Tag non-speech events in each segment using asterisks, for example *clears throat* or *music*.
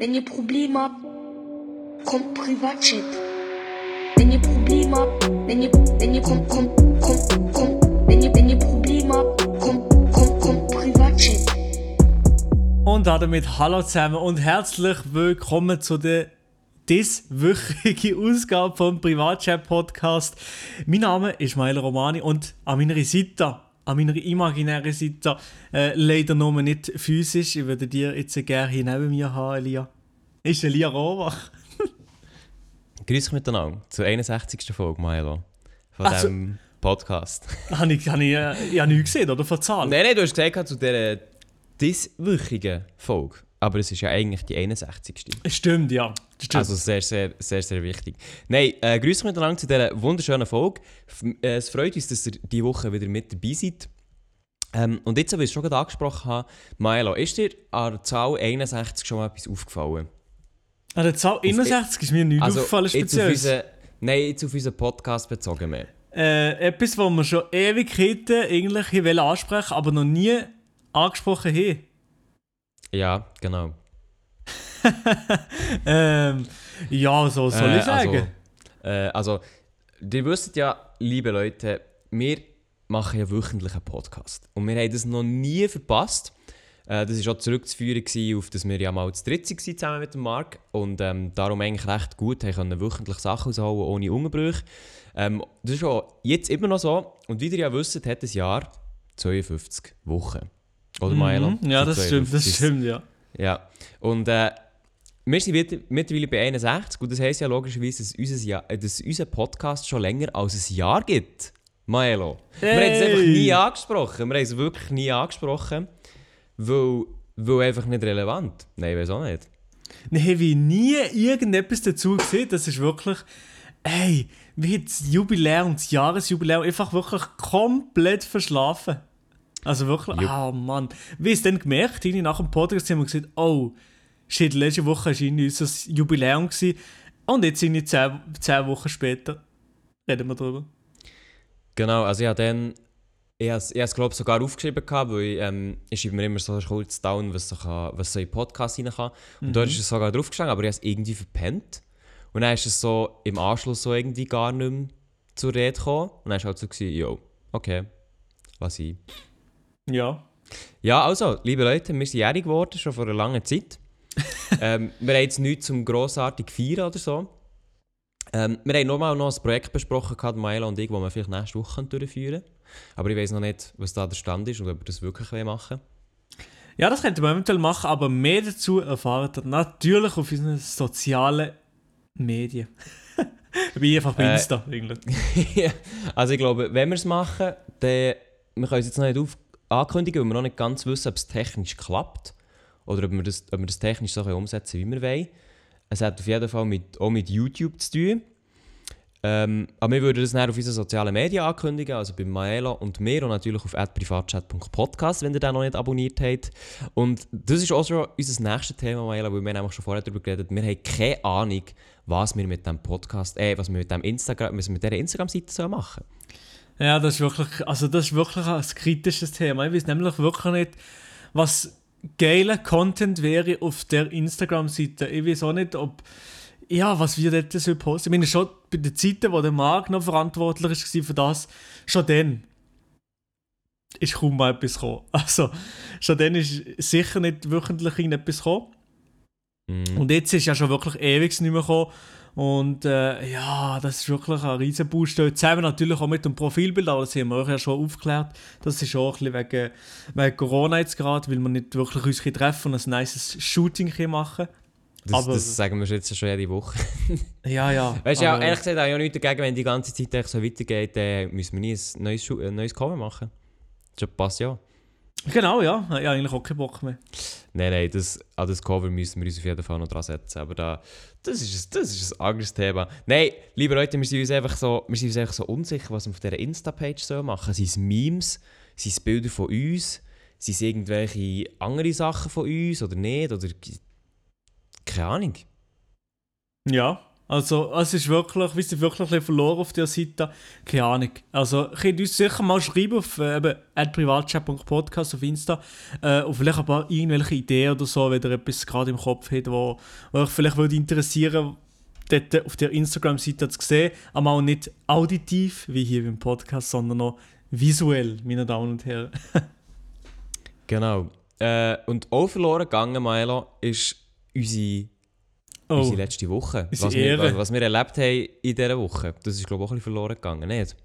Wenn ihr Probleme habt, kommt Privatchat. Wenn ihr Probleme habt, wenn ihr, wenn ihr, kommt, kommt, kommt, kommt, wenn ihr, wenn ihr Probleme habt, kommt, kommt, kommt Privatchat. Und damit hallo zusammen und herzlich willkommen zu der dieswöchigen *laughs* Ausgabe vom Privatchat Podcast. Mein Name ist Mael Romani und an meiner Seite, an meiner imaginären Seite, äh, leider nur nicht physisch, ich würde dir jetzt gerne hier neben mir haben, Elia, ist Elia Rohrbach. *laughs* Grüß euch miteinander zur 61. Folge, Milo, von Ach so. diesem Podcast. *laughs* Habe ich, habe ich, äh, ich habe nichts gesehen, oder? Von Zahlen? nein, nein, du hast gesagt, zu dieser dieswöchigen Folge. Aber es ist ja eigentlich die 61. Stimmt, ja. Stimmt. Also sehr, sehr, sehr, sehr wichtig. Nein, äh, grüß euch miteinander zu dieser wunderschönen Folge. F äh, es freut uns, dass ihr diese Woche wieder mit dabei seid. Ähm, und jetzt, wie ich es schon gerade angesprochen habe, Milo, ist dir an der Zahl 61 schon mal etwas aufgefallen? An der Zahl 61 ist mir nichts aufgefallen, jetzt auf speziell. unseren, nein, jetzt auf unseren Podcast bezogen mehr. Äh, etwas, was wir schon Ewigkeiten eigentlich hier wollen ansprechen aber noch nie angesprochen haben. Ja, genau. *laughs* ähm, ja, so soll Äh, ich sagen. Also, äh, also, ihr wisst ja, liebe Leute, wir machen ja wöchentlich einen Podcast. Und wir haben das noch nie verpasst. Äh, das war auch zurückzuführen auf, dass wir ja mal zu dritt waren zusammen mit dem Marc. Und ähm, darum eigentlich recht gut haben können wöchentlich Sachen rausholen ohne Unterbrüche. Ähm, das ist auch jetzt immer noch so. Und wie ihr ja wisst, hat das Jahr 52 Wochen. Oder Milo? Mhm, ja, das stimmt, das stimmt, ja. ja, und äh, wir sind mit- mittlerweile bei 61 und das heisst ja logischerweise, dass, unser Jahr, äh, dass unser Podcast schon länger als ein Jahr gibt. Maelo. Wir haben es einfach Hey! nie angesprochen. Wir haben es wirklich nie angesprochen, weil, weil einfach nicht relevant. Nein, ich weiß auch nicht. Habe ich nie irgendetwas dazu gesehen. Das ist wirklich, ey, wie das Jubiläum, das Jahresjubiläum einfach wirklich komplett verschlafen. Also wirklich, Jupp. ah Mann. Wie es dann gemerkt, irgendwie nach dem Podcast haben wir gesagt, oh, shit, letzte Woche war irgendwie unser Jubiläum gewesen. Und jetzt sind wir zehn, zehn Wochen später. Reden wir drüber. Genau, also ich habe dann, ich habe es, habe glaube sogar aufgeschrieben gehabt, weil ich, ähm, ich schreibe mir immer so kurz down, was so, kann, was so in Podcast rein kann. Und dort ist es sogar draufgestanden, aber ich habe es irgendwie verpennt. Und dann ist es so im Anschluss so irgendwie gar nicht mehr zur Rede gekommen. Und dann war es halt so, gewesen, jo, okay, lass ich. Ja. Ja, also, liebe Leute, wir sind jährig geworden, schon vor einer langen Zeit. *laughs* ähm, wir haben jetzt nichts zum grossartig feiern oder so. Ähm, wir haben nochmal noch ein Projekt besprochen, Maela und ich, das wir vielleicht nächste Woche durchführen können. Aber ich weiß noch nicht, was da der Stand ist und ob wir das wirklich machen Ja, das könnten wir eventuell machen, aber mehr dazu erfahrt ihr natürlich auf unseren sozialen Medien. *laughs* Wie einfach bei Äh, Insta, eigentlich. *laughs* wollen. also ich glaube, wenn wir es machen, dann wir können es jetzt noch nicht auf ankündigen, weil wir noch nicht ganz wissen, ob es technisch klappt. Oder ob wir das, ob wir das technisch so können umsetzen wie wir wollen. Es hat auf jeden Fall mit, auch mit YouTube zu tun. Ähm, aber wir würden das dann auf unseren sozialen Medien ankündigen, also bei Maelo und mir und natürlich auf privatchat.podcast, wenn ihr den noch nicht abonniert habt. Und das ist auch schon unser nächstes Thema, Maelo, weil wir nämlich schon vorher darüber geredet. Wir haben keine Ahnung, was wir mit dem Podcast, äh, was wir mit dem Instagram, was wir mit dieser Instagram-Seite sollen machen. Ja, das ist wirklich, also das ist wirklich ein kritisches Thema. Ich weiß nämlich wirklich nicht, was geiler Content wäre auf der Instagram-Seite. Ich weiß auch nicht, ob, ja, was wir dort so posten. Ich meine, schon bei den Zeiten, wo der Marc noch verantwortlich war für das, schon dann ist kaum mal etwas gekommen. *laughs* Also, schon dann ist sicher nicht wöchentlich irgendetwas gekommen. Mhm. Und jetzt ist ja schon wirklich ewig nicht mehr gekommen. Und äh, ja, das ist wirklich ein riesen Boost. Zusammen natürlich auch mit dem Profilbild, aber das haben wir euch ja schon aufgeklärt. Das ist auch ein bisschen wegen, wegen Corona jetzt gerade, weil wir nicht wirklich uns treffen und ein nices Shooting können machen Das, aber- das sagen wir jetzt schon jede Woche. *laughs* Ja, ja. Weißt du, ja, ehrlich gesagt, habe ich auch nichts dagegen, wenn die ganze Zeit so weitergeht, dann müssen wir nie ein neues, Schu- ein neues Cover machen. Das passt ja. Genau, ja. Ich habe eigentlich auch keinen Bock mehr. Nein, nein, das, an das Cover müssen wir uns auf jeden Fall noch dran setzen. Aber da, das, ist, ein- das ist ein anderes Thema. Nein, liebe Leute, wir sind uns einfach so, wir sind uns einfach so unsicher, was wir auf dieser Insta-Page sollen machen. Sind es Memes? Sind es Bilder von uns? Sind es irgendwelche andere Sachen von uns oder nicht? Oder keine Ahnung. Ja. Also, es ist wirklich, wir sind wirklich ein bisschen verloren auf der Seite. Keine Ahnung. Also, könnt uns sicher mal schreiben auf äh, privatchat.podcast auf Insta. Äh, und vielleicht ein paar irgendwelche Ideen oder so, wenn ihr etwas gerade im Kopf habt, wo, wo euch vielleicht würde interessieren dort auf der Instagram-Seite zu sehen. Aber auch nicht auditiv, wie hier beim Podcast, sondern auch visuell, meine Damen und Herren. *laughs* Genau. Äh, und auch verloren gegangen, Milo, ist unsere, Oh, unsere letzte Woche. Was wir, was wir erlebt haben in dieser Woche. Das ist, glaube ich, auch ein bisschen verloren gegangen, nicht?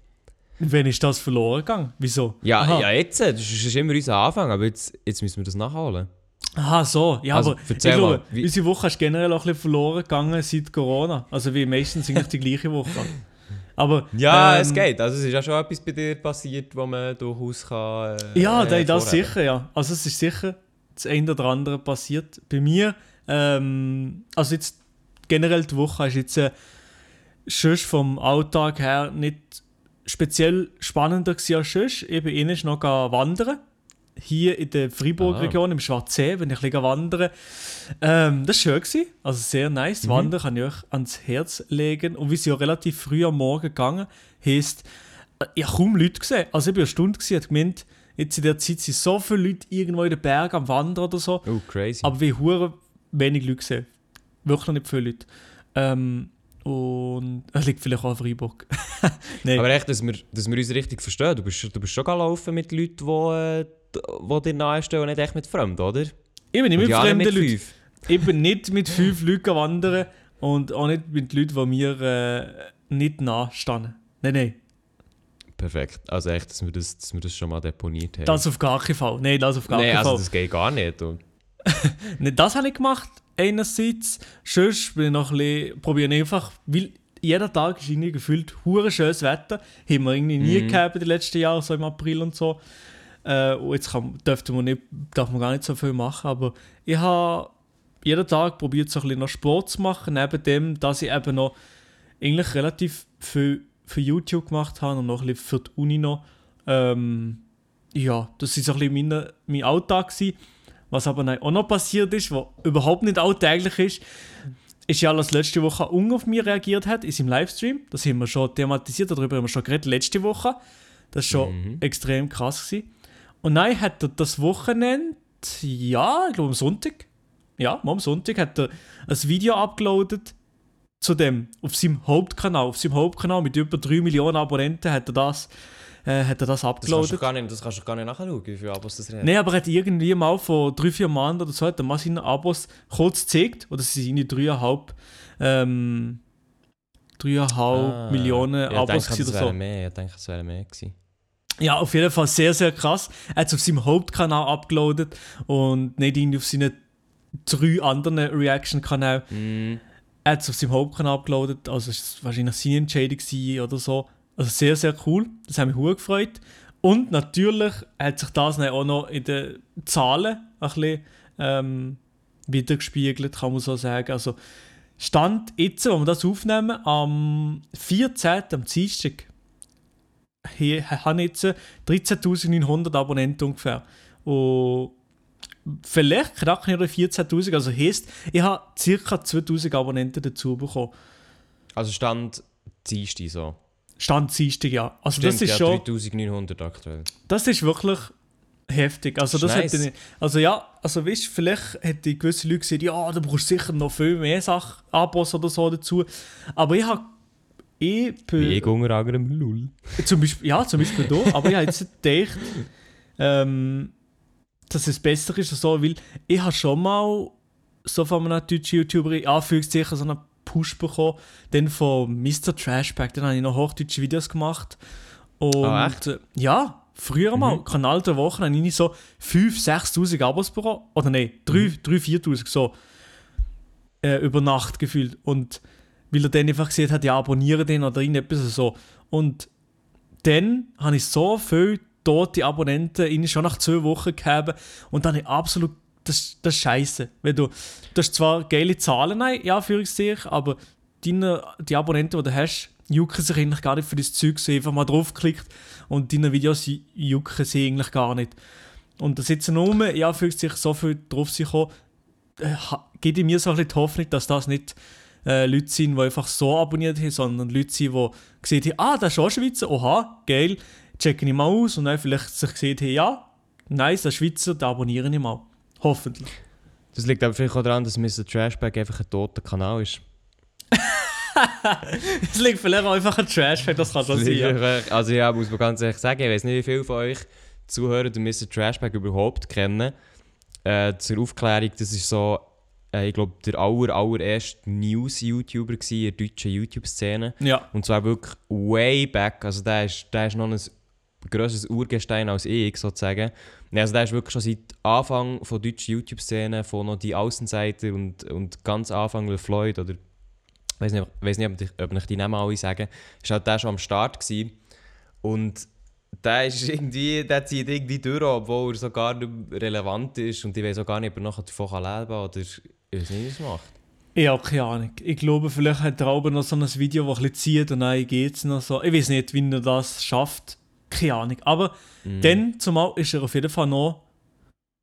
wann ist das verloren gegangen? Wieso? Ja, Aha. ja jetzt. Das ist das ist immer unser Anfang, aber jetzt, jetzt müssen wir das nachholen. Aha, so. Ja, Also, aber ich glaube, mal, unsere Woche ist generell auch ein bisschen verloren gegangen seit Corona. Also wie meistens eigentlich die gleiche Woche. Aber, Ja, ähm, es geht. Also es ist ja schon etwas bei dir passiert, wo man durchaus kann. Äh, Ja, äh, das sicher, ja. Also es ist sicher das eine oder andere passiert. Bei mir, ähm, also jetzt generell die Woche ist jetzt äh, schon vom Alltag her nicht speziell spannender gewesen als sonst. Ich bin noch wandern. Hier in der Freiburg-Region, im Schwarzsee, bin ich ein wandern. Ähm, das war schön. Gewesen. Also sehr nice. Mhm. Wandern kann ich euch ans Herz legen. Und wie sie ja relativ früh am Morgen gegangen, heisst, äh, ich habe kaum Leute gesehen. Also ich war eine Stunde, gewesen, hat gemeint, jetzt in der Zeit sind so viele Leute irgendwo in den Bergen am Wandern oder so. Oh, crazy. Aber wie hure wenig Leute gesehen. Wirklich nicht viele Leute. Ähm, und *laughs* es liegt vielleicht auch an Freiburg. *laughs* Nein. Aber echt, dass wir, dass wir uns richtig verstehen. Du bist, du bist schon gelaufen mit Leuten, die, äh, die dir nahestehen und nicht echt mit Fremden, oder? ich bin nicht mit fremden mit Leuten. fünf. Ich bin nicht mit fünf Leuten wandern und auch nicht mit Leuten, die mir äh, nicht nahestanden. Nein, nein. Perfekt. Also echt, dass wir das, dass wir das schon mal deponiert haben. Das auf gar keinen Fall. Nein, das auf gar Nein, keinen also Fall. das geht gar nicht. Und Nicht das habe ich gemacht, einerseits. Sonst bin ich noch ein bisschen, probiere ich einfach, weil jeder Tag ist irgendwie gefühlt hure schönes Wetter. Haben wir irgendwie nie Mhm. gehabt in den letzten Jahren, so im April und so. Äh, und jetzt kann, dürfte man nicht, darf man gar nicht so viel machen, aber ich habe jeden Tag probiert, so ein bisschen noch Sport zu machen, neben dem, dass ich eben noch eigentlich relativ viel für YouTube gemacht habe und noch ein bisschen für die Uni noch. Ähm, ja, das ist so ein bisschen mein, mein Alltag gewesen. Was aber auch noch passiert ist, was überhaupt nicht alltäglich ist, ist ja, dass letzte Woche Ung auf mich reagiert hat, in seinem Livestream. Das haben wir schon thematisiert, darüber haben wir schon geredet, letzte Woche. Das war schon Mhm. extrem krass. Gewesen. Und dann hat er das Wochenende, ja, ich glaube am Sonntag, ja, am Sonntag hat er ein Video abgeloadet zu dem, auf seinem Hauptkanal. Auf seinem Hauptkanal mit über 3 Millionen Abonnenten hat er das, äh, hat er das das kannst, abgeloadet. du gar nicht, das kannst du gar nicht nachschauen, wie viele Abos das hat. Nein, aber er hat irgendwie mal vor drei, vier Monaten oder so hat er mal seine Abos kurz gezeigt. Oder sie sind irgendwie dreieinhalb, ähm, dreieinhalb Ah, Millionen ja, Abos ich denke, oder so. mehr. Ich denke, es wäre mehr gewesen. Ja, auf jeden Fall sehr, sehr krass. Er hat es auf seinem Hauptkanal abgeloadet und nicht irgendwie auf seinen drei anderen Reaction-Kanälen. Mm. Er hat es auf seinem Hauptkanal abgeloadet, also es war wahrscheinlich seine Entscheidung oder so. Also sehr, sehr cool. Das hat mich sehr gefreut. Und natürlich hat sich das dann auch noch in den Zahlen ein bisschen ähm, wiedergespiegelt, kann man so sagen. Also Stand jetzt, wo wir das aufnehmen, am 14. am Dienstag, hier habe ich jetzt 13.900 Abonnenten ungefähr. Und vielleicht knacken wir 14.000, also heisst, ich habe ca. 2.000 Abonnenten dazu bekommen. Also stand Dienstag so. Stand Dienstag, ja. Also Stimmt, das ist ja, schon, 3900 aktuell. das ist wirklich heftig. Also das Nice. hätte ich, also ja, also weißt, vielleicht hätte gewisse Leute gesagt, ja, du brauchst sicher noch viel mehr Sachen, Abos oder so dazu. Aber ich habe ich bin- Wie ich unter anderem Lull. Zum Beispiel, ja, zum Beispiel da. Aber ich habe jetzt gedacht, ähm, dass es besser ist, so, weil ich habe schon mal so von einem deutschen YouTuber in Anführungszeichen so einen Push bekommen. Dann von Mr. Trashback, dann habe ich noch hochdeutsche Videos gemacht. Und Ah, echt? äh, ja, früher mal, Mhm. Kanal der Woche, habe ich so 5'000, 6'000 Abos bekommen. Oder nein, 3'000, 3'000, 4'000 so. Äh, über Nacht gefühlt. Und weil er dann einfach gesagt hat, ja, abonniere den oder irgendetwas so. Und dann habe ich so viele tote Abonnenten in schon nach zwei Wochen gehabt und dann habe ich absolut das, das ist scheiße. Wenn du, du hast zwar geile Zahlen, nein, ja, für sich, aber deine, die Abonnenten, die du hast, jucken sich eigentlich gar nicht für das Zeug, so einfach mal draufklickt und deine Videos jucken sie eigentlich gar nicht. Und da sitzen nur, ja, für sich so viel drauf gekommen, äh, gibt in mir so ein bisschen die Hoffnung, dass das nicht äh, Leute sind, die einfach so abonniert haben, sondern Leute sind, die haben, ah, das ist auch Schweizer, oha, geil, checken ich mal aus und dann vielleicht sich haben, ja, nice, das ist Schweizer, da abonniere ich mal. Hoffentlich. Das liegt aber vielleicht auch daran, dass Mr. Trashbag einfach ein toter Kanal ist. *laughs* Es liegt vielleicht auch einfach ein Trash, das kann schon Das sein. Ja. Also ja, muss man ganz ehrlich sagen, ich weiß nicht, wie viele von euch Zuhörer den Mr. Trashbag überhaupt kennen. Äh, zur Aufklärung, das ist so, äh, ich glaube, der aller, allererste News-YouTuber in der deutschen YouTube-Szene. ja. Und zwar wirklich way back. Also der ist, der ist noch ein grösseres Urgestein als ich, sozusagen. Also der ist wirklich schon seit Anfang der deutschen YouTube-Szene, von noch die Außenseiter und, und ganz Anfang Le Floyd oder ich weiß nicht, ob, ich, ob ich die Namen alle sagen, ist halt der schon am Start gewesen. Und der ist *laughs* irgendwie, der zieht irgendwie durch, obwohl er so gar nicht relevant ist und ich weiß auch gar nicht, ob er nachher davon leben kann oder ich weiß nicht, was macht. Ja, keine Ahnung. Ich glaube, vielleicht hat er auch noch so ein Video, das ein bisschen zieht und dann geht es noch so. Ich weiß nicht, wie er das schafft. Keine Ahnung. Aber Mhm. dann zumal ist er auf jeden Fall noch,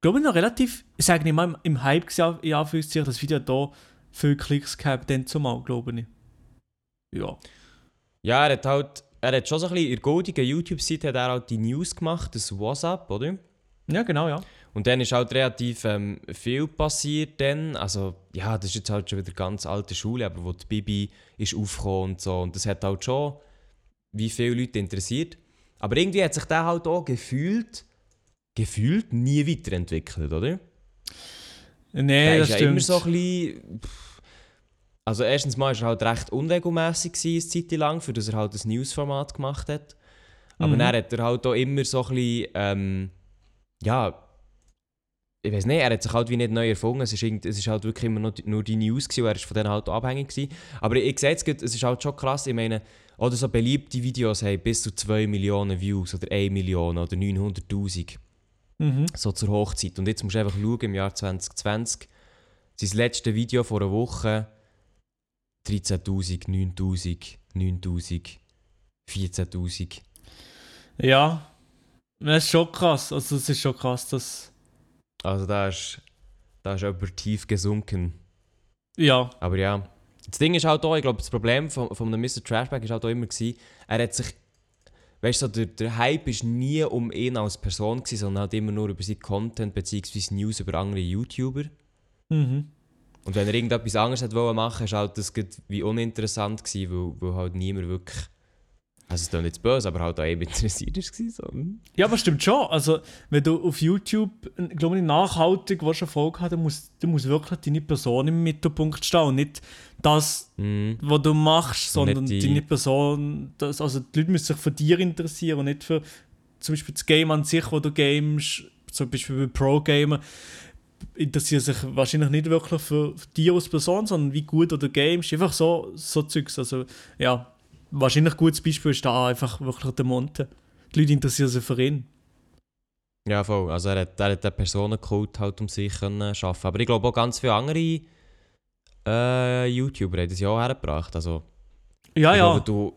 glaube ich, noch relativ, ich sage nicht mal im, Hype in Anführungszeichen, das Video da viele Klicks gehabt, dann zumal, glaube ich. Ja. Ja, er hat halt, er hat schon so ein bisschen, in der goldigen YouTube-Seite hat er halt die News gemacht, das WhatsApp, oder? Ja, genau, ja. Und dann ist halt relativ ähm, viel passiert dann, also ja, das ist jetzt halt schon wieder ganz alte Schule, aber wo die Bibi ist aufgekommen und so und das hat halt schon wie viele Leute interessiert. Aber irgendwie hat sich der halt auch gefühlt, gefühlt nie weiterentwickelt, oder? Nee, Der das ist ja immer so ein bisschen. pff. Also, erstens mal war er halt recht unregelmäßig, gewesen, eine Zeit lang, für das er halt ein Newsformat gemacht hat. Aber Mhm. dann hat er halt auch immer so ein bisschen. Ähm, ja. Ich weiß nicht, er hat sich halt wie nicht neu erfunden. Es ist, irgend, es ist halt wirklich immer nur die, nur die News gewesen, er ist von denen halt abhängig gewesen. Aber ich, ich sehe jetzt, es ist halt schon krass. Ich meine, oder so beliebte Videos haben bis zu 2 Millionen Views oder 1 Million oder 900.000 Mhm. so zur Hochzeit. Und jetzt musst du einfach schauen, im Jahr 2020, sein letztes Video vor einer Woche 13.000, 9.000, 9.000, 14.000. Ja. Das ist schon krass. Also, es ist schon krass, dass. Also da ist, da ist jemand tief gesunken. Ja. Aber ja, das Ding ist halt auch, ich glaube, das Problem von, von einem Mr. Trashback ist halt auch immer gewesen, er hat sich, weißt du, so, der, der Hype ist nie um ihn als Person gewesen, sondern halt immer nur über seinen Content bzw. News über andere YouTuber. Mhm. Und wenn er irgendetwas anderes hat wollen machen, ist halt das wie uninteressant gewesen, weil, weil halt niemand wirklich, also es ist nicht böse, aber halt auch eben interessiert gewesen, so. hm. Ja, aber stimmt schon. Also, wenn du auf YouTube, glaube ich, nachhaltig willst, Erfolg haben, dann muss, dann muss wirklich deine Person im Mittelpunkt stehen und nicht das, Mhm. was du machst, Und sondern die- deine Person. Das, also, die Leute müssen sich für dich interessieren und nicht für zum Beispiel das Game an sich, wo du gamest, zum Beispiel bei Pro-Gamer, interessieren sich wahrscheinlich nicht wirklich für, für dich als Person, sondern wie gut du gamest. Einfach so, so Zeugs. Also, ja, wahrscheinlich ein gutes Beispiel ist da einfach wirklich der Monte. Die Leute interessieren sich für ihn. Ja, voll. Also er hat, er hat den Personenkult halt um sich können schaffen. Aber ich glaube auch ganz viele andere äh, YouTuber haben das ja auch hergebracht. Also, Ja, ja. glaube, du...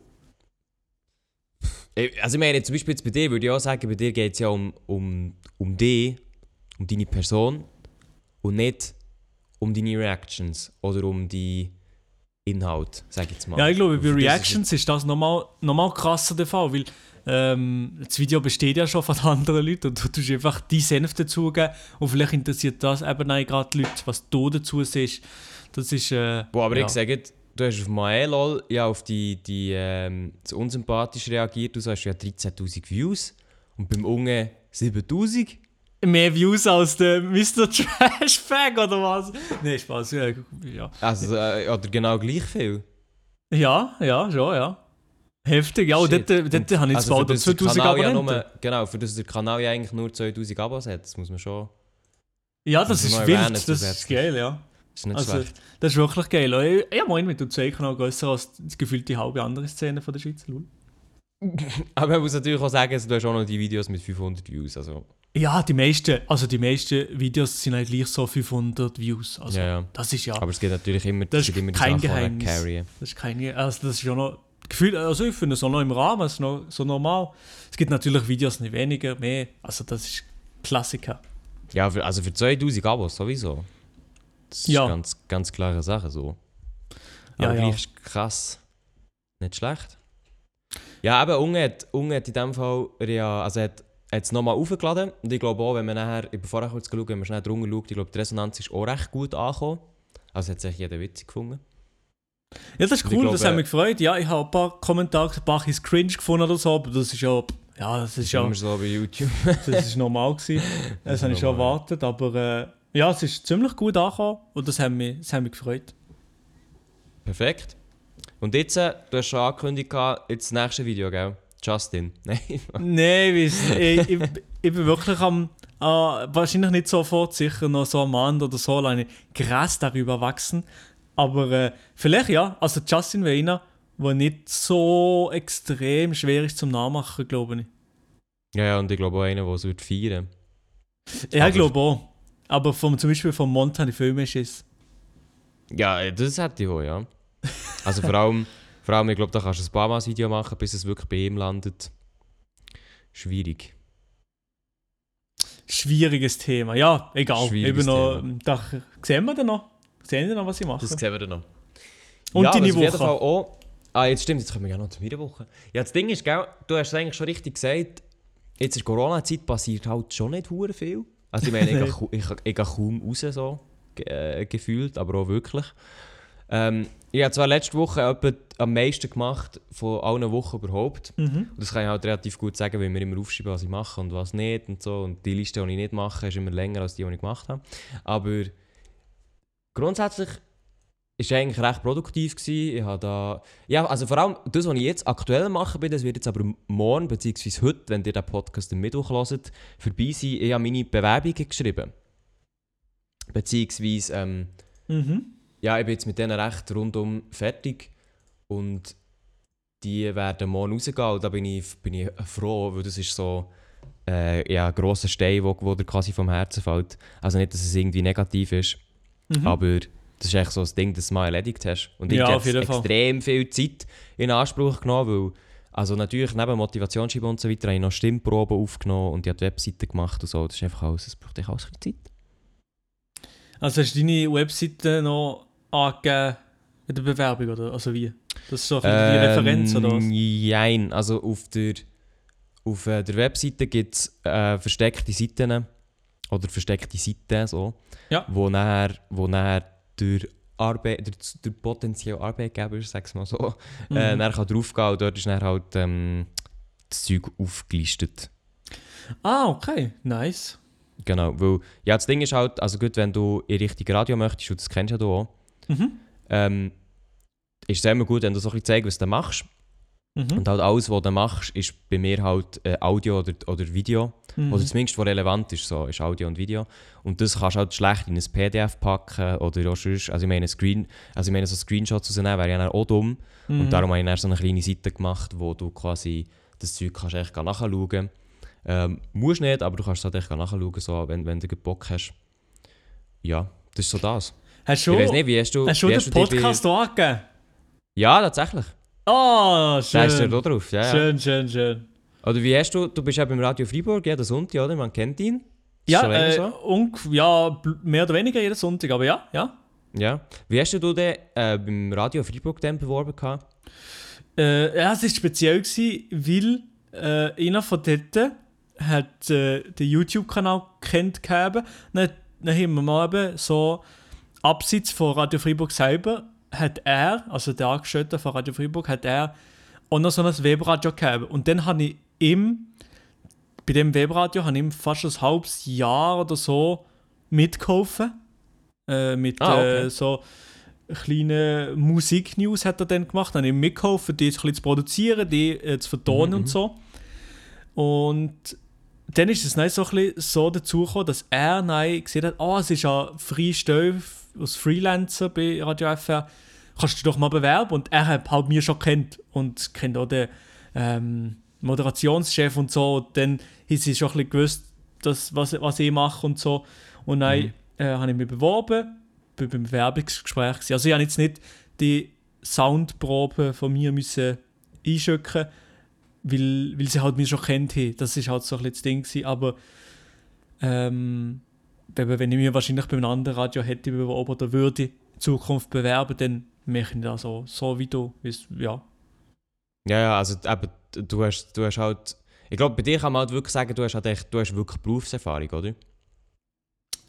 Ich- Also ich meine, zum Beispiel jetzt bei dir würde ich auch sagen, bei dir geht es ja um, um, um dich, um deine Person und nicht um deine Reactions oder um die Inhalt, sag ich jetzt mal. Ja, ich glaube, bei das ist Reactions ist das nochmal noch mal krasser der Fall, weil ähm, das Video besteht ja schon von *laughs* anderen Leuten und du tust einfach die Senf dazugeben und vielleicht interessiert das eben auch gerade die Leute, was du dazu siehst. Das ist. Äh, Boah, aber ja. ich sage, du hast auf Maelol ja auf die, die ähm, unsympathisch reagiert, du sagst ja 13'000 Views und beim Unge 7'000. Mehr Views als der Mr. *laughs* Trash Bag oder was? Nein, Spaß. Ja, ja. Also, äh, oder genau gleich viel. ja, ja, schon, ja. Heftig, ja, und Shit. dort, dort Und- habe ich also zwar für das der 2000 Kanal ja nur, Genau, für das der Kanal ja eigentlich nur 2000 Abos hat, das muss man schon... Ja, das ist wild, erwähnen das ist geil, ja. Das ist nicht Also, schlecht. das ist wirklich geil. Ich, ja, moin, mit dem 2-Kanal grösser als die gefühlte halbe andere Szene von der Schweiz. Lul. *laughs* Aber man muss natürlich auch sagen, also, du hast auch noch die Videos mit 500 Views, also... Ja, die meisten, also die meisten Videos sind halt gleich so 500 Views. Also, ja, ja. das ist ja, Aber es geht natürlich immer, Das ist immer kein Geheimnis. carryen. das ist keine, also das ist ja noch, Gefühl, also ich finde es auch noch im Rahmen, es ist noch so normal. Es gibt natürlich Videos nicht weniger, mehr, also das ist Klassiker. Ja, für, also für 2000 Abos sowieso. Das ist Ja. ganz, ganz klare Sache so. Ja, Aber ja. ist krass. Nicht schlecht. Ja, eben, Unge hat, Unge hat in dem Fall, ja, also hat es nochmal aufgeladen. Und ich glaube auch, wenn man nachher, ich bin vorher kurz geschaut, wenn man schnell drunter schaut, ich glaube, die Resonanz ist auch recht gut angekommen. Also hat sich jeder witzig gefunden. Ja, das ist Ich cool, glaube, das hat mich gefreut. Ja, ich habe ein paar Kommentare, ein paar ist cringe gefunden oder so, aber das ist ja, ja, das ist ja, Immer so bei YouTube. *laughs* das ist normal gewesen. Das ist habe ich schon erwartet, aber äh, ja, es ist ziemlich gut angekommen und das hat mich, das hat mich gefreut. Perfekt. Und jetzt, äh, du hast schon angekündigt, jetzt das nächste Video, gell? Justin. *laughs* Nein. Nein, weiss, ich, ich, ich bin wirklich am, äh, wahrscheinlich nicht sofort, sicher noch so am Abend oder so, alleine Gras darüber wachsen. Aber äh, vielleicht ja, also Justin wäre einer, der nicht so extrem schwer ist zum Nachmachen, glaube ich. ja, ja, und ich glaube auch einer, der es wird feiern Ja, ich glaube auch. Aber vom, zum Beispiel von Montana Film ist es. Ja, das hätte ich auch, ja. *laughs* Also vor allem, vor allem ich glaube, da kannst du ein paar Mal ein Video machen, bis es wirklich bei ihm landet. Schwierig. Schwieriges Thema. Ja, egal. Schwieriges Eben noch, da sehen wir dann noch. Sehen wir noch, was ich mache. Das sehen wir dann noch. Und ja, deine jeden Woche. Fall auch, ah, jetzt stimmt, jetzt kommen wir ja noch zu meiner Woche. Ja, das Ding ist, gell, du hast es eigentlich schon richtig gesagt, jetzt in Corona-Zeit passiert halt schon nicht hure viel. Also ich meine, ich, *laughs* gehe kau- ich, ich gehe kaum raus, so, äh, gefühlt, aber auch wirklich. Ähm, ich habe zwar letzte Woche etwa am meisten gemacht von allen Wochen überhaupt. Mhm. Und das kann ich halt relativ gut sagen, weil wir immer aufschreiben, was ich mache und was nicht und so. Und die Liste, die ich nicht mache, ist immer länger als die, die ich gemacht habe. Aber grundsätzlich ist eigentlich recht produktiv gewesen. Ich habe da... Ja, also vor allem das, was ich jetzt aktuell mache, bin, das wird jetzt aber morgen, beziehungsweise heute, wenn ihr den Podcast am Mittwoch hört, vorbei sein. Ich habe meine Bewerbungen geschrieben. Beziehungsweise... Ähm, Mhm. Ja, ich bin jetzt mit denen recht rundum fertig und die werden morgen rausgehen und da bin ich, bin ich froh, weil das ist so äh, ja, ein grosser Stein, wo, wo dir quasi vom Herzen fällt. Also nicht, dass es irgendwie negativ ist, Mhm. aber das ist echt so das Ding, das du mal erledigt hast. Und ich Ja, habe extrem viel Zeit in Anspruch genommen, weil also natürlich neben Motivationsschreiben und so weiter habe ich noch Stimmproben aufgenommen und ich habe die Webseite gemacht und so. Das ist einfach alles, das braucht echt alles Zeit. Also hast du deine Webseite noch angegeben in der Bewerbung, oder? Also wie? Das ist so ein bisschen die Referenz, oder was? Ähm, Jein, also auf der, auf äh, der Webseite gibt es äh, versteckte Seiten oder versteckte Seiten, so, Ja. wo nachher, wo nachher durch, Arbeit, durch, durch potenzielle Arbeitgeber, sag's mal so, äh, Mhm. nachher kann draufgehen und dort ist dann halt ähm, das Zeug aufgelistet. Ah, okay. Nice. Genau, weil, ja, das Ding ist halt, also gut, wenn du in Richtung Radio möchtest, und das kennst ja du auch, Mhm. ähm, ist es immer gut, wenn du so ein bisschen zeigst, was du machst. Mhm. Und halt alles, was du machst, ist bei mir halt äh, Audio oder, oder Video. Mhm. Oder zumindest, was relevant ist, so, ist Audio und Video. Und das kannst du halt schlecht in ein PDF packen oder auch sonst, also ich meine, Screen, also ich meine so Screenshots rausnehmen wäre ja auch dumm. Mhm. Und darum habe ich dann so eine kleine Seite gemacht, wo du quasi das Zeug kannst echt nachschauen ähm, Musst nicht, aber du kannst es halt echt nachschauen, so, wenn, wenn du Bock hast. Ja, das ist so das. Hast du Ich weiß nicht, wie hast du... hast du den Podcast auch angegeben? Ja, tatsächlich. Ah, Da ist er schön. da drauf, ja, ja. Schön, schön, schön. Oder wie hast du, du bist ja beim Radio Freiburg jeden Sonntag, oder? Man kennt ihn. Ja, äh, so? ja, mehr oder weniger jeden Sonntag, aber ja, ja. Ja. Wie hast du denn äh, beim Radio Freiburg dann beworben? Gehabt? Äh, ja, es war speziell, gewesen, weil äh, einer von dort hat äh, den YouTube-Kanal kennt gehabt. Dann, dann haben wir mal eben so, abseits von Radio Freiburg selber, hat er, also der Angestellte von Radio Freiburg, hat er auch noch so ein Webradio gehabt. Und dann habe ich ihm, bei dem Webradio, habe ich ihm fast ein halbes Jahr oder so mitgeholfen. Äh, mit Ah, okay. äh, so kleine Musiknews hat er dann gemacht. Dann habe ich ihm mitgeholfen, die ein bisschen zu produzieren, die äh, zu vertonen Mhm, und mhm. so. Und dann ist es so, ein bisschen so dazu gekommen, dass er nein gesehen hat, oh, es ist ja freie Stelle als Freelancer bei Radio FR, kannst du dich doch mal bewerben. Und er hat halt mich schon kennt und kennt auch den ähm, Moderationschef und so. Und dann hat sie schon ein bisschen gewusst, dass, was, was ich mache und so. Und dann Mhm. äh, habe ich mich beworben, bin beim Bewerbungsgespräch. gewesen. Also ich habe jetzt nicht die Soundprobe von mir müssen einschicken weil, weil sie halt mich schon kennt haben. Das ist halt so ein bisschen das Ding gewesen. Aber ähm, wenn ich mich wahrscheinlich bei einem anderen Radio hätte oder würde in Zukunft bewerben, dann mache ich das so, so wie du. Ja. Ja, ja, also eben, du hast, du hast halt... Ich glaube, bei dir kann man halt wirklich sagen, du hast, halt echt, du hast wirklich Berufserfahrung, oder?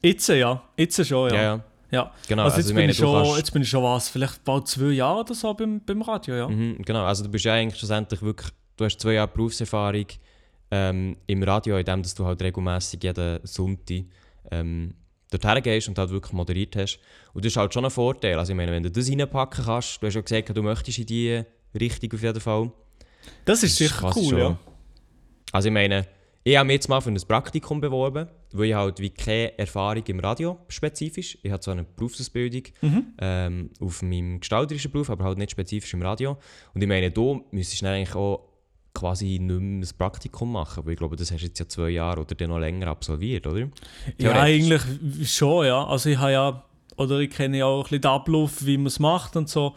Jetzt ja, jetzt schon, ja. ja. Ja. Genau, also, jetzt, ich bin meine, ich du schon, jetzt bin ich schon was, vielleicht bald zwei Jahre oder so beim, beim Radio, ja. Mhm, genau, also du bist ja eigentlich schlussendlich wirklich, du hast zwei Jahre Berufserfahrung ähm, im Radio, in dem dass du halt regelmäßig jeden Sonntag ähm, dorthin gehst und halt wirklich moderiert hast. Und das ist halt schon ein Vorteil. Also ich meine, wenn du das reinpacken kannst, du hast ja gesagt, du möchtest in die Richtung auf jeden Fall. Das ist Das sicher cool, schon- ja. Also ich meine, ich habe mich jetzt mal für ein Praktikum beworben, weil ich halt wie keine Erfahrung im Radio spezifisch. Ich habe zwar eine Berufsausbildung Mhm. ähm, auf meinem gestalterischen Beruf, aber halt nicht spezifisch im Radio. Und ich meine, du müsstest dann eigentlich auch quasi nicht mehr ein Praktikum machen, weil ich glaube, das hast du jetzt ja zwei Jahre oder dann noch länger absolviert, oder? Ja, eigentlich schon, ja. Also ich habe ja, oder ich kenne ja auch ein bisschen den Ablauf, wie man es macht und so.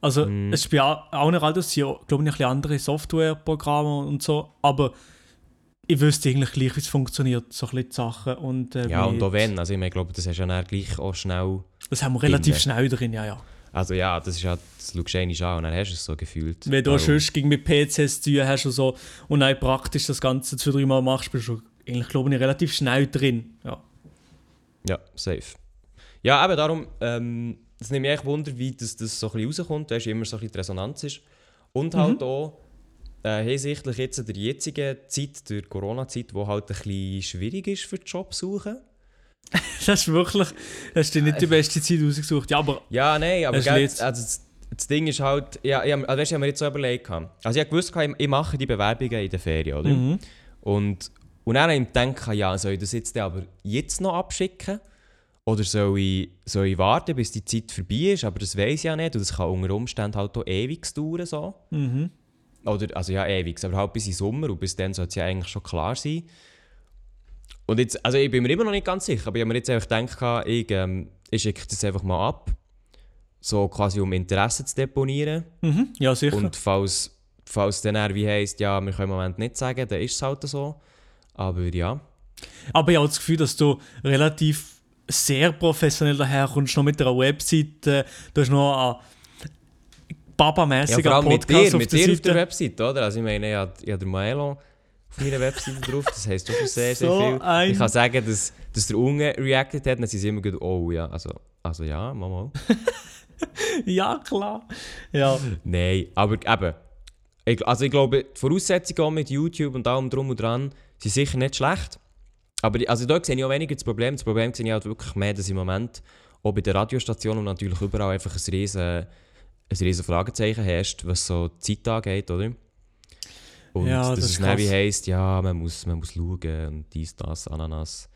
Also Mhm. es ist auch nicht alles, ja, glaube ich, ein bisschen andere Softwareprogramme und so, aber ich wüsste eigentlich gleich, wie es funktioniert, so ein bisschen die Sachen. Und, äh, Ja, und auch wenn, also ich meine, glaube, das hast du ja dann gleich auch schnell... Das haben wir relativ Drin. schnell drin, ja, ja. Also ja, das ist ja, das schaust du an und dann hast du es so gefühlt. Wenn du sonst mit PCs zu tun hast und so und dann praktisch das Ganze zwei, drei Mal machst, bist du eigentlich, glaube ich, relativ schnell drin. Ja. Ja, safe. Ja, eben darum, ähm, das nimmt mich echt Wunder, wie das, das so ein bisschen rauskommt, weißt, immer so ein bisschen die Resonanz ist. Und halt auch äh, hinsichtlich jetzt der jetzigen Zeit, der Corona-Zeit, wo halt ein bisschen schwierig ist für Jobsuchen. *laughs* Das ist wirklich, hast du nicht die beste Zeit ausgesucht. Ja, aber Ja, nein, aber gell, also das, das Ding ist halt, ja, ja, also weißt, du, ich habe mir jetzt so überlegt, also ich habe gewusst, ich, ich mache die Bewerbungen in der Ferien, oder? Mhm. Und, und dann habe ich gedacht, ja, soll ich das jetzt aber jetzt noch abschicken? Oder soll ich, soll ich warten, bis die Zeit vorbei ist? Aber das weiß ich ja nicht. Und das kann unter Umständen halt auch ewig dauern. So. Mhm. Oder, also ja, ewig, aber halt bis den Sommer. Und bis dann sollte es ja eigentlich schon klar sein. Und jetzt, also ich bin mir immer noch nicht ganz sicher, aber ich habe mir jetzt einfach gedacht, ich, ähm, ich schicke das einfach mal ab. So quasi um Interesse zu deponieren. Mhm. Ja, sicher. Und falls, falls dann eher wie heisst, ja, wir können im Moment nicht sagen, dann ist es halt so. Aber ja. Aber ich habe das Gefühl, dass du relativ sehr professionell daherkommst, noch mit einer Webseite. Du hast noch einen Ja, babamäßiger vor allem mit Podcast dir, auf mit der dir auf der Seite. Website, oder? Also ich meine, ich habe, ich habe den Maelo auf meiner Webseite drauf, das heisst schon sehr, sehr So viel. ein- Ich kann sagen, dass, dass der Unge reacted hat, dann sind sie immer gut, oh ja, also, also ja, mal, mal. *laughs* Ja, klar. Ja. Nein, aber eben, ich, also ich glaube, die Voraussetzungen auch mit YouTube und allem drum und dran sind sicher nicht schlecht. Aber also da sehe ich auch weniger das Problem. Das Problem sehe ich halt wirklich mehr, dass im Moment auch bei den Radiostationen und natürlich überall einfach ein riesen, ein riesen Fragezeichen herrscht, was so die Zeit angeht, oder? Und Ja, dass das es ist dann wie krass. heisst, ja, man muss, man muss schauen und dies, das, Ananas.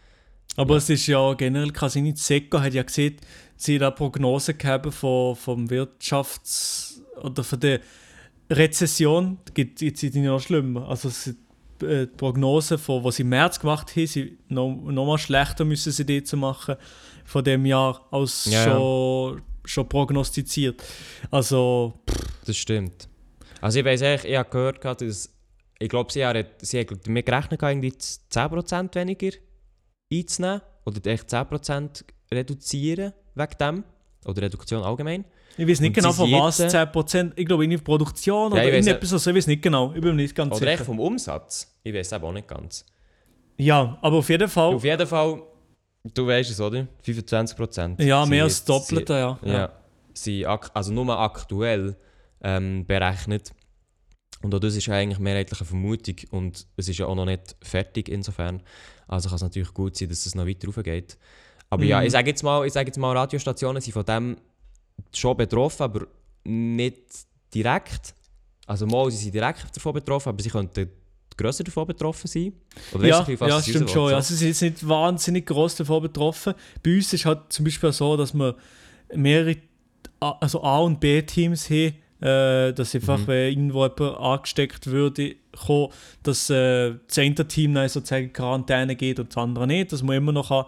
Aber es ist ja generell, Casini Zecco hat ja gesehen, sie hat eine Prognose gehabt von, vom Wirtschafts- oder von der Rezession. Gibt jetzt sind die noch schlimmer. Also sind, äh, die Prognose, von, was sie im März gemacht haben, sie noch, noch mal schlechter müssen sie die zu machen von dem Jahr als Ja, ja. schon, schon prognostiziert. Also Das stimmt. Also ich weiß eigentlich, ich habe gehört, dass ich glaube, sie haben, sie haben damit gerechnet, irgendwie 10% weniger einzunehmen oder echt 10% reduzieren wegen dem. Oder Reduktion allgemein. ich weiß nicht Und genau sie von was jetzt, 10%, ich glaube in Produktion Ja, oder weiss irgendetwas, also ich weiß nicht genau, ich bin nicht ganz Oder echt sicher. vom Umsatz. Ich weiß eben auch nicht ganz. Ja, aber auf jeden Fall, Auf jeden Fall, du weißt es, oder? 25%. ja, mehr als das Doppelte, ja. Ja. sind ak also nur aktuell ähm, berechnet. Und auch das ist ja eigentlich mehrheitlich eine Vermutung und es ist ja auch noch nicht fertig insofern. Also kann es natürlich gut sein, dass es noch weiter raufgeht. Aber ja, Mhm. ich sage jetzt, mal, ich sage jetzt mal, Radiostationen sind von dem schon betroffen, aber nicht direkt. Also mal, sie sind direkt davon betroffen, aber sie könnten grösser davon betroffen sein. Oder Ja, weisst du, ja es stimmt schon. so? Ja. Also sie sind nicht wahnsinnig groß davon betroffen. Bei uns ist halt zum Beispiel so, dass wir mehrere A- also A- und B-Teams haben, äh, dass einfach, Mhm. wenn irgendwo jemand angesteckt würde, kommen, dass äh, das eine Team dann sozusagen in Quarantäne geht und das andere nicht, dass man immer noch kann,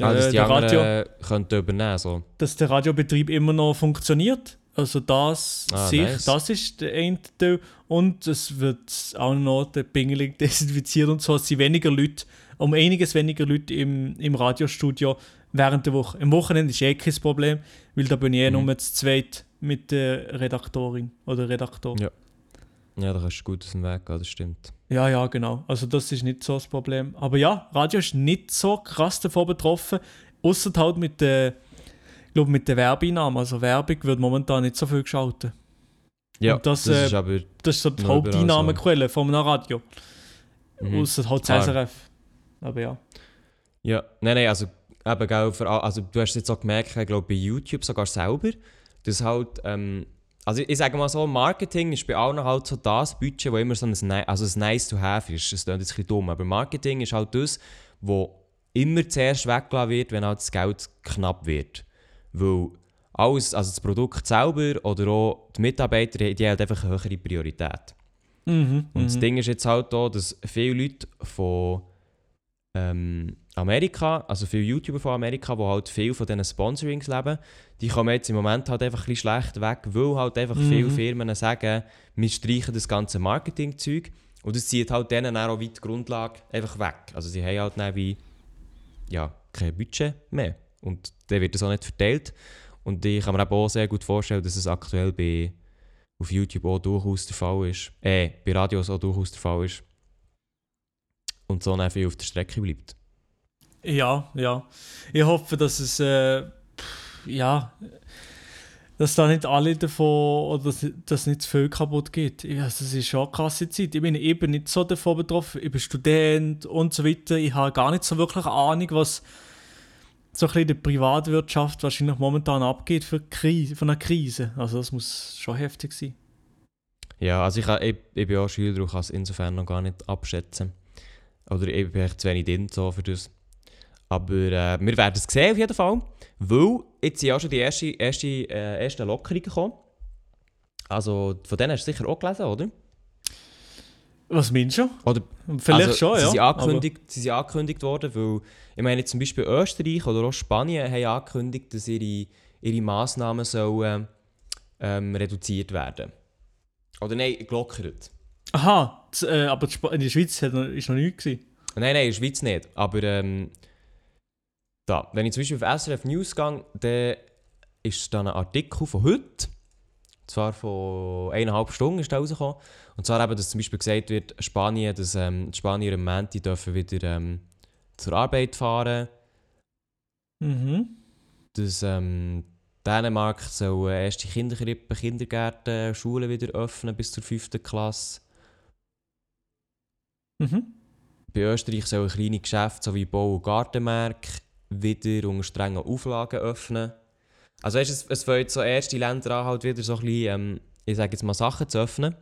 Ah, dass äh, die Radio, könnten übernehmen so. dass der Radiobetrieb immer noch funktioniert. Also das, Ah, sich, nice. das ist der eine Teil. Und es wird auch noch der Pingelig *laughs* desinfiziert und so. Es sind weniger Leute, um einiges weniger Leute im, im Radiostudio, während der Woche. Am Wochenende ist eh kein Problem, weil da bin ich eh Mhm. nur zu zweit mit der Redaktorin oder Redaktor. Ja. Ja, da kannst du gut aus dem Weg gehen, das stimmt. Ja, ja, genau. Also das ist nicht so das Problem. Aber ja, Radio ist nicht so krass davon betroffen, außer halt mit der, ich glaube, mit der Werbeeinnahmen. Also Werbung wird momentan nicht so viel geschaltet. Ja, das, das, äh, ist aber... Das ist so die Haupteinnahmequelle von einem Radio. Mhm. Außer halt Klar. das SRF. Aber ja. Ja, nein, nein, also eben, also du hast jetzt auch gemerkt, ich glaube bei YouTube sogar selber, dass halt, ähm, also ich, ich sage mal so, Marketing ist bei allen halt so das Budget, wo immer so ein, also ein nice to have ist. Das klingt jetzt ein bisschen dumm, aber Marketing ist halt das, wo immer zuerst weggelassen wird, wenn halt das Geld knapp wird. Weil alles, also das Produkt selber oder auch die Mitarbeiter, die, haben halt einfach eine höhere Priorität. Mhm, Und das mhm. Ding ist jetzt halt da, dass viele Leute von ähm, Amerika, also viele YouTuber von Amerika, die halt viel von diesen Sponsorings leben, die kommen jetzt im Moment halt einfach ein bisschen schlecht weg, weil halt einfach Mhm. viele Firmen sagen, wir streichen das ganze Marketing-Zeug und es zieht halt denen auch weit die Grundlage einfach weg. Also sie haben halt dann wie, ja, kein Budget mehr und dann wird das auch nicht verteilt. Und ich kann mir auch sehr gut vorstellen, dass es aktuell bei, auf YouTube auch durchaus der Fall ist. Äh, bei Radios auch durchaus der Fall ist. Und so dann viel auf der Strecke bleibt. Ja, ja. Ich hoffe, dass es, äh, ja, dass da nicht alle davon, oder dass, dass nicht zu viel kaputt geht. Ja, also es ist schon eine krasse Zeit. Ich bin eben nicht so davon betroffen. Ich bin Student und so weiter. Ich habe gar nicht so wirklich eine Ahnung, was so ein bisschen in der Privatwirtschaft wahrscheinlich momentan abgeht für Krise, von einer Krise. Also das muss schon heftig sein. Ja, also ich, ich, ich bin auch Schüler und kann es insofern noch gar nicht abschätzen. Oder ich bin echt zu wenig drin so für das. Aber äh, wir werden es sehen auf jeden Fall. Weil jetzt sind ja auch schon die erste, erste, äh, ersten Lockerungen gekommen. Also von denen hast du sicher auch gelesen, oder? Was meinst du? Oder Vielleicht also, schon, sie ja. Sind aber- angekündigt, sie sind angekündigt worden, weil ich meine zum Beispiel Österreich oder auch Spanien haben angekündigt, dass ihre, ihre Massnahmen sollen, ähm, reduziert werden. Oder nein, gelockert. Aha, z- äh, aber in der Schweiz hat noch, ist noch nichts gewesen. Nein, nein, in der Schweiz nicht. Aber ähm, da, wenn ich zum Beispiel auf SRF News gehe, dann ist da ein Artikel von heute. Zwar von eineinhalb Stunden ist der rausgekommen. Und zwar eben, dass zum Beispiel gesagt wird, Spanien, dass ähm, die Spanier am Montag dürfen wieder ähm, zur Arbeit fahren. Mhm. Dass ähm, Dänemark soll erste Kinderkrippen, Kindergärten, Schulen wieder öffnen bis zur 5. Klasse. Mhm. Bei Österreich sollen kleine Geschäfte sowie Bau- und Gartenmärkte wieder unter strengen Auflagen öffnen. Also weißt, es, es jetzt so erste Länder an, halt wieder so ein bisschen, ähm, ich sage jetzt mal, Sachen zu öffnen.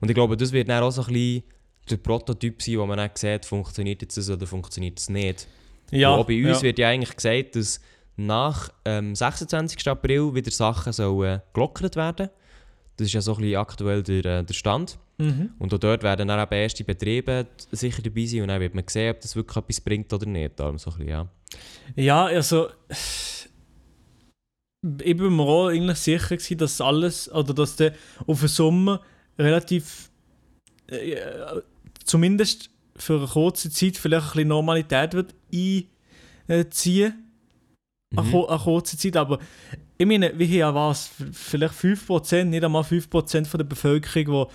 Und ich glaube, das wird dann auch so ein bisschen der Prototyp sein, wo man dann sieht, funktioniert jetzt das oder funktioniert es nicht. Ja, Und auch bei uns ja. wird ja eigentlich gesagt, dass nach ähm, 26. April wieder Sachen sollen gelockert werden. Das ist ja so ein bisschen aktuell der, äh, der Stand. Mhm. Und auch dort werden dann eben erste Betriebe sicher dabei sein und dann wird man sehen, ob das wirklich etwas bringt oder nicht. Darum so ein bisschen, ja. Ja, also. Ich bin mir auch eigentlich sicher, gewesen, dass alles, oder dass der auf den Sommer relativ. Äh, zumindest für eine kurze Zeit vielleicht ein bisschen Normalität wird einziehen. Eine, Mhm. ku- eine kurze Zeit, aber ich meine, wie hier war es? Vielleicht 5%, nicht einmal 5% von der Bevölkerung,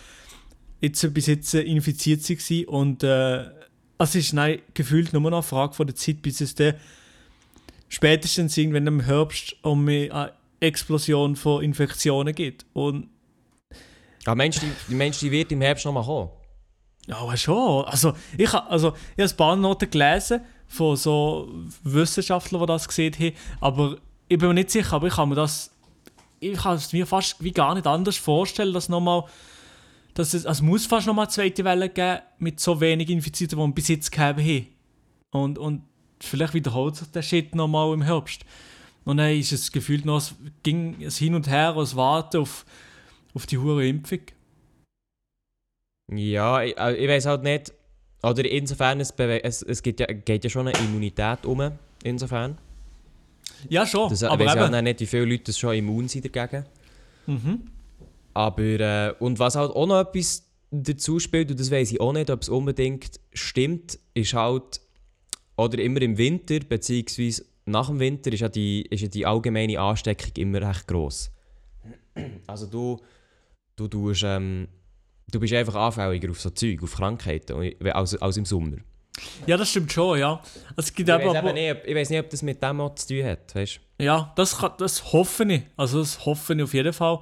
die jetzt bis jetzt infiziert waren. Und äh, es ist nein, gefühlt nur noch eine Frage von der Zeit, bis es dann spätestens irgendwann im Herbst um eine Explosion von Infektionen geht. Und Aber meinst du, die- meinst die wird im Herbst noch mal kommen? ja, schon. Also, ich habe also, ich hab ein paar Noten gelesen von so Wissenschaftlern, die das gesehen haben, aber ich bin mir nicht sicher, aber ich kann mir das ich kann es mir fast wie gar nicht anders vorstellen, dass nochmal dass es, also es muss fast nochmal eine zweite Welle geben mit so wenig Infizierten, die wir bis jetzt gehabt haben. Und, und vielleicht wiederholt sich der Shit nochmal im Herbst. Und dann ist es gefühlt noch, es ging es hin und her, das Warten auf, auf die hure Impfung. Ja, ich, äh, ich weiß halt nicht. Oder insofern, es, es, es geht, ja, geht ja schon eine Immunität um. Insofern. Ja, schon. Das aber weiß ich eben, halt nicht, wie viele Leute schon immun sind dagegen. mhm. Aber, äh, und was halt auch noch etwas dazu spielt, und das weiß ich auch nicht, ob es unbedingt stimmt, ist halt, oder immer im Winter, beziehungsweise nach dem Winter ist ja die, ist ja die allgemeine Ansteckung immer recht gross. Also du, du, tust, ähm, du bist einfach anfälliger auf so Zeug, auf Krankheiten als, als im Sommer. Ja, das stimmt schon, ja. Es gibt Ich weiß, nicht, ob- ich weiß nicht, ob das mit dem auch zu tun hat, weißt Ja, das, kann, das hoffe ich. Also das hoffe ich auf jeden Fall,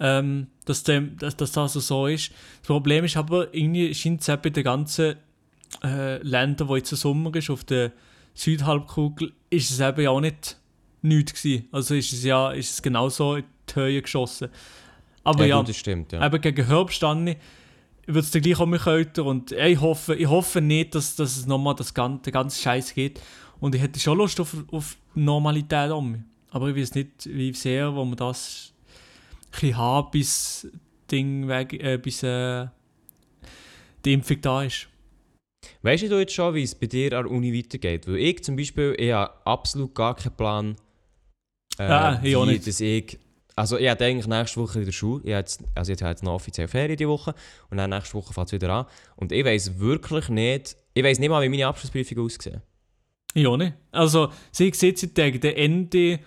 ähm, dass, dem, dass, dass das so ist. Das Problem ist aber, irgendwie scheint es bei den ganzen äh, Ländern, wo jetzt Sommer ist, auf der Südhalbkugel, ist es eben ja auch nicht nichts gewesen. Also ist es ja ist es genauso in die Höhe geschossen. Aber ja, gut, das stimmt, ja. eben gegen Herbst dann wird es dann gleich auch mehr kälter und ich hoffe, ich hoffe nicht, dass, dass es nochmal das ganze, der ganze Scheiß geht. Und ich hätte schon Lust auf, auf Normalität um. Aber ich weiß nicht, wie sehr, wo man das bisschen haben, bis Ding weg, äh, bis äh, die Impfung da ist. Weißt du jetzt schon, wie es bei dir an der Uni weitergeht? Weil ich zum Beispiel, ich habe absolut gar keinen Plan, äh, Ah, ich auch wie nicht. dass ich... Also ich habe eigentlich nächste Woche wieder Schule. Ich habe jetzt, also ich habe jetzt noch offiziell Ferien diese Woche und dann nächste Woche fängt es wieder an. Und ich weiß wirklich nicht... Ich weiß nicht mal, wie meine Abschlussprüfung aussehen. Ja, nicht. Also, sie sieht der Ende,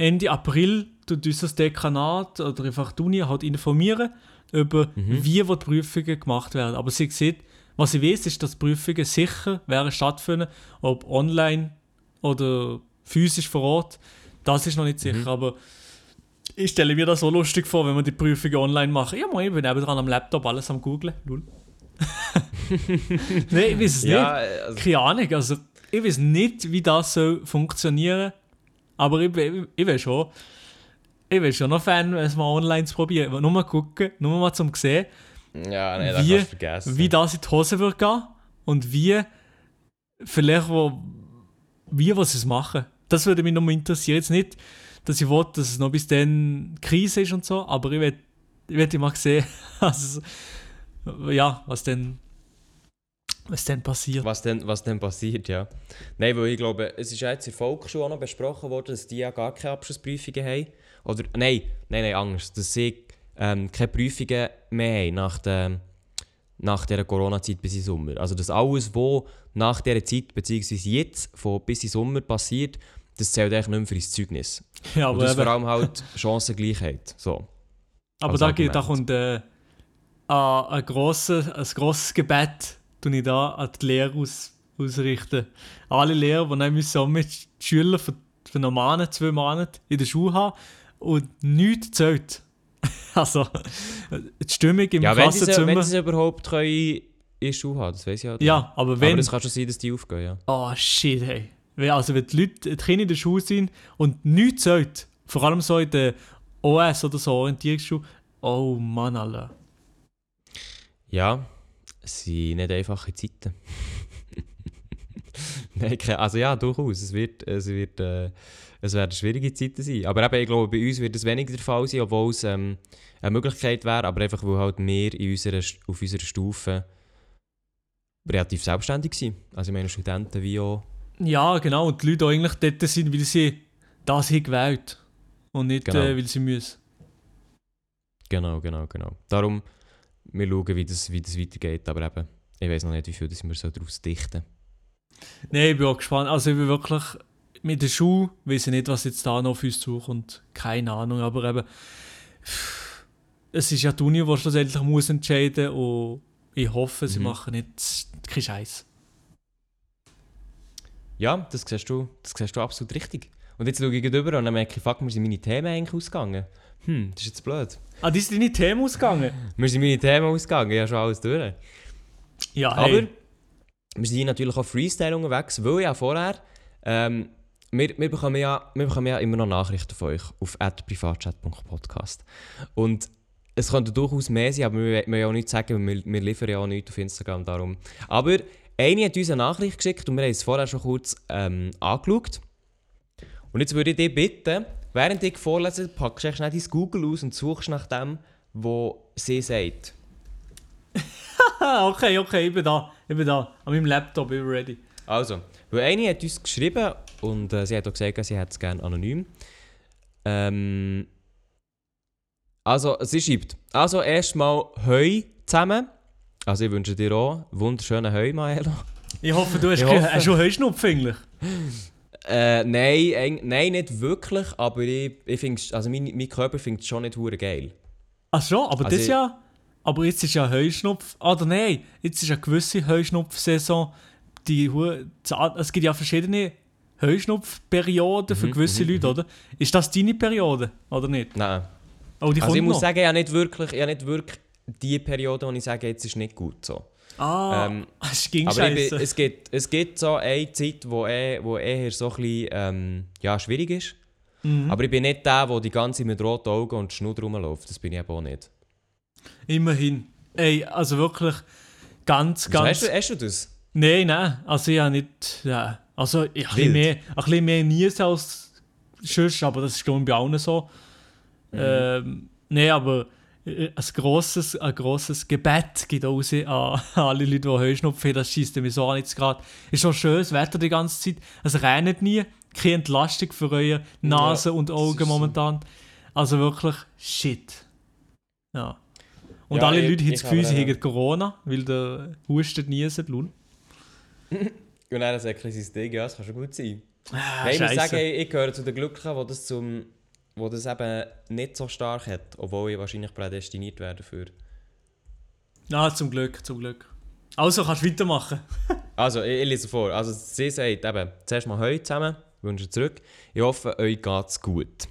Ende April das Dekanat oder einfach die Uni halt informieren über wie wo die Prüfungen gemacht werden. Aber sie sieht, was ich weiß, ist, dass Prüfungen sicher werden stattfinden, ob online oder physisch vor Ort. Das ist noch nicht sicher, aber ich stelle mir das so lustig vor, wenn wir die Prüfungen online machen. Ja, mal, ich bin dran am Laptop alles am googlen. Lul. *laughs* Nein, ich weiß es nicht. also, Keine Ahnung, also ich weiß nicht, wie das soll funktionieren aber ich, bin- ich will schon, ich bin schon noch Fan, es mal online zu probieren. Nur mal gucken, nur mal zum sehen, ja nee, das du vergessen. wie das in die Hose wird gehen und wie vielleicht wo, wie was es machen. Das würde mich noch mal interessieren. Jetzt nicht, dass ich will, dass es noch bis dann Krise ist und so, aber ich will, ich will mal sehen, *laughs* also, ja, was denn, was denn passiert. Was denn, was denn passiert, ja. Nein, weil ich glaube, es ist ja jetzt in der Volksschule auch noch besprochen worden, dass die ja gar keine Abschlussprüfungen haben. Oder, nein, nein, nein, anders. Dass sie ähm, keine Prüfungen mehr haben nach, der, nach dieser Corona-Zeit bis in Sommer. Also, dass alles, was nach dieser Zeit, beziehungsweise jetzt, von bis in Sommer passiert, das zählt eigentlich nicht mehr für ins Zeugnis. Ja, Und aber, das eben, vor allem halt Chancengleichheit. So. aber da, geht, da kommt äh, ein, ein, grosses, ein grosses Gebet, tue ich da an die Lehrer aus, ausrichten. Alle Lehrer, die dann müssen mit Schülern für, für einen Monat, zwei Monate in der Schule haben und nichts zählt. *laughs* Also, die Stimmung im Ja, Klassenzimmer... wenn sie es überhaupt können in der Schule haben, das weiß ich halt ja, aber wenn... Aber es kann schon sein, dass die aufgehen, ja. Oh shit, hey. Also wenn die Leute, die Kinder in der Schule sind und nichts sagt, vor allem so in der OS oder so, Orientierungsschule, oh Mann, Alter. Ja, es sind nicht einfache Zeiten. *laughs* Nein, also ja, durchaus. Es, wird, es, wird, äh, es werden schwierige Zeiten sein. Aber eben, ich glaube, bei uns wird es weniger der Fall sein, obwohl es ähm, eine Möglichkeit wäre, aber einfach, weil halt wir in unserer, auf unserer Stufe relativ selbstständig sind. Also ich meine Studenten wie auch... Ja, genau, und die Leute auch eigentlich dort sind, weil sie das haben gewählt und nicht, Genau. äh, weil sie müssen. Genau, genau, genau. Darum, wir schauen, wie das, wie das weitergeht, aber eben, ich weiß noch nicht, wie viel das wir so daraus dichten Nein, ich bin auch gespannt. Also ich bin wirklich mit der Schule, weiß ich nicht, was jetzt da noch auf uns zukommt. Keine Ahnung, aber eben es ist ja die Uni, die schlussendlich muss entscheiden und ich hoffe, sie Mhm. machen nicht keinen Scheiß. Ja, das siehst du, das siehst du absolut richtig. Und jetzt schaue ich gegenüber und dann merke ich, fuck, mir sind meine Themen eigentlich ausgegangen. Hm, das ist jetzt blöd. Ah, die sind deine Themen ausgegangen? Mir sind meine Themen ausgegangen, ich habe schon alles durch. Ja, Aber hey. wir sind natürlich auch Freestyle unterwegs, weil ja vorher, ähm, wir, wir, bekommen ja, wir bekommen ja immer noch Nachrichten von euch auf privatchat.podcast. Und es könnte durchaus mehr sein, aber wir wollen ja auch nichts sagen, weil wir, wir liefern ja auch nichts auf Instagram darum. Aber eine hat uns eine Nachricht geschickt und wir haben es vorher schon kurz ähm, angeschaut. Und jetzt würde ich dich bitten, während ich vorlese, packst du schnell dein Google aus und suchst nach dem, was sie sagt. *laughs* Okay, okay, ich bin da. Ich bin da. An meinem Laptop, ich bin ready. Also, weil eine hat uns geschrieben und äh, sie hat auch gesagt, sie hätte es gerne anonym. Ähm, also, sie schreibt, also erstmal Heu zusammen. Also ich wünsche dir auch wunderschönen Heu, Maelo. Ich hoffe, du *laughs* hast, Ich hoffe. hast schon Heuschnupfen eigentlich. *laughs* Äh, nein, nein, nicht wirklich, aber ich, ich find's, also mein, mein Körper findet es schon nicht hure geil. Ach schon, aber Also das ich- ja. Aber jetzt ist ja Heuschnupf. Oder nein, jetzt ist eine gewisse Heuschnupfsaison. Die es gibt ja verschiedene Heuschnupfperioden für Mhm, gewisse mhm, Leute, oder? Ist das deine Periode, oder nicht? Nein. Oh, Also ich kommt muss noch. sagen, habe nicht wirklich, ich habe nicht wirklich die Periode, wo ich sage, jetzt ist nicht gut so. Ah, Ähm, es ging Aber ich bin, scheiße. es, gibt, es gibt so eine Zeit, wo, eh, wo eher so ein bisschen ähm, ja, schwierig ist. Mhm. Aber ich bin nicht der, der die ganze Zeit mit roten Augen und Schnur rumläuft. Das bin ich eben auch nicht. Immerhin. Ey, also wirklich ganz, Wieso, ganz. Hast, du, hast du das? Nein, nein. Also ich habe nicht. Ja, also ich habe ein bisschen mehr, ein bisschen mehr Niesen als sonst, aber das ist glaube ich bei allen so. Mhm. Ähm, nein, aber ein grosses, ein grosses Gebet geht raus *laughs* an, alle Leute, die Heuschnupfen haben. Das schießt mich so an jetzt gerade. Ist schon schönes Wetter die ganze Zeit. Es regnet nie. Keine Entlastung für eure Nase Ja, und Augen so. momentan. Also wirklich shit. Ja. Und Ja, alle ich- Leute haben das Gefühl, sie äh, haben Corona, weil der hustet, niesen, lul. *laughs* Und dann das ist ein bisschen Ding, ja, das kann schon gut sein. Ah, Nein, ich muss sagen, ich, ich gehöre zu den Glücklichen, die das, zum, wo das eben nicht so stark hat, obwohl ich wahrscheinlich prädestiniert werde dafür. Ah, zum Glück, zum Glück. Also kannst du weitermachen. *laughs* Also, ich, ich lese vor. Also, sie sagt eben, zuerst mal heute zusammen, wünsche zurück. Ich hoffe, euch geht's gut.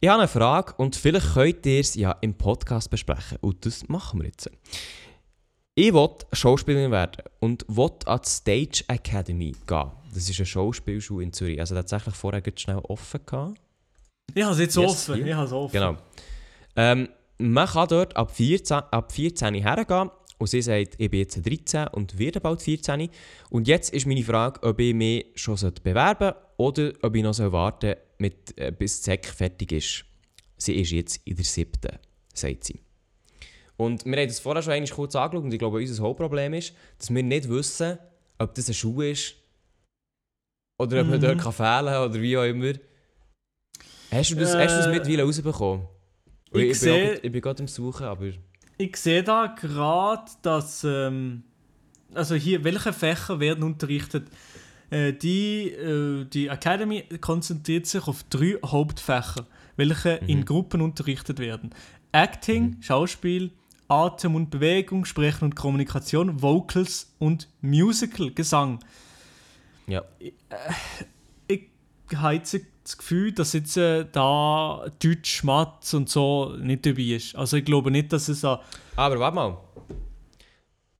Ich habe eine Frage und vielleicht könnt ihr es ja im Podcast besprechen. Und das machen wir jetzt. Ich will Schauspielerin werden und will an die Stage Academy gehen. Das ist eine Schauspielschule in Zürich. Also tatsächlich vorher schnell offen gehabt. Ich habe es jetzt Yes, offen. hier. Ich habe es offen. Genau. Ähm, man kann dort ab 14, ab 14 hergehen und sie sagt, ich bin jetzt 13 und werde bald 14. Und jetzt ist meine Frage, ob ich mich schon bewerben oder ob ich noch soll warten mit, äh, bis die Sek fertig ist. Sie ist jetzt in der siebten, sagt sie. Und wir haben das vorher schon eigentlich kurz angeschaut und ich glaube, unser Hauptproblem ist, dass wir nicht wissen, ob das ein Schuh ist oder ob man Mhm. dort kann fehlen kann oder wie auch immer. Hast du das, hast du das Äh, mittlerweile rausbekommen? ich Ich, bin, sehe- auch, grad- ich bin gerade am Suchen, aber... Ich sehe da gerade, dass. Ähm, also hier, welche Fächer werden unterrichtet? Äh, die, äh, die Academy konzentriert sich auf drei Hauptfächer, welche in Gruppen unterrichtet werden: Acting, Schauspiel, Atem und Bewegung, Sprechen und Kommunikation, Vocals und Musical, Gesang. Ja. ich habe jetzt das Gefühl, dass jetzt äh, da Deutsch, Mathe und so nicht dabei ist. Also ich glaube nicht, dass es an... Aber warte mal.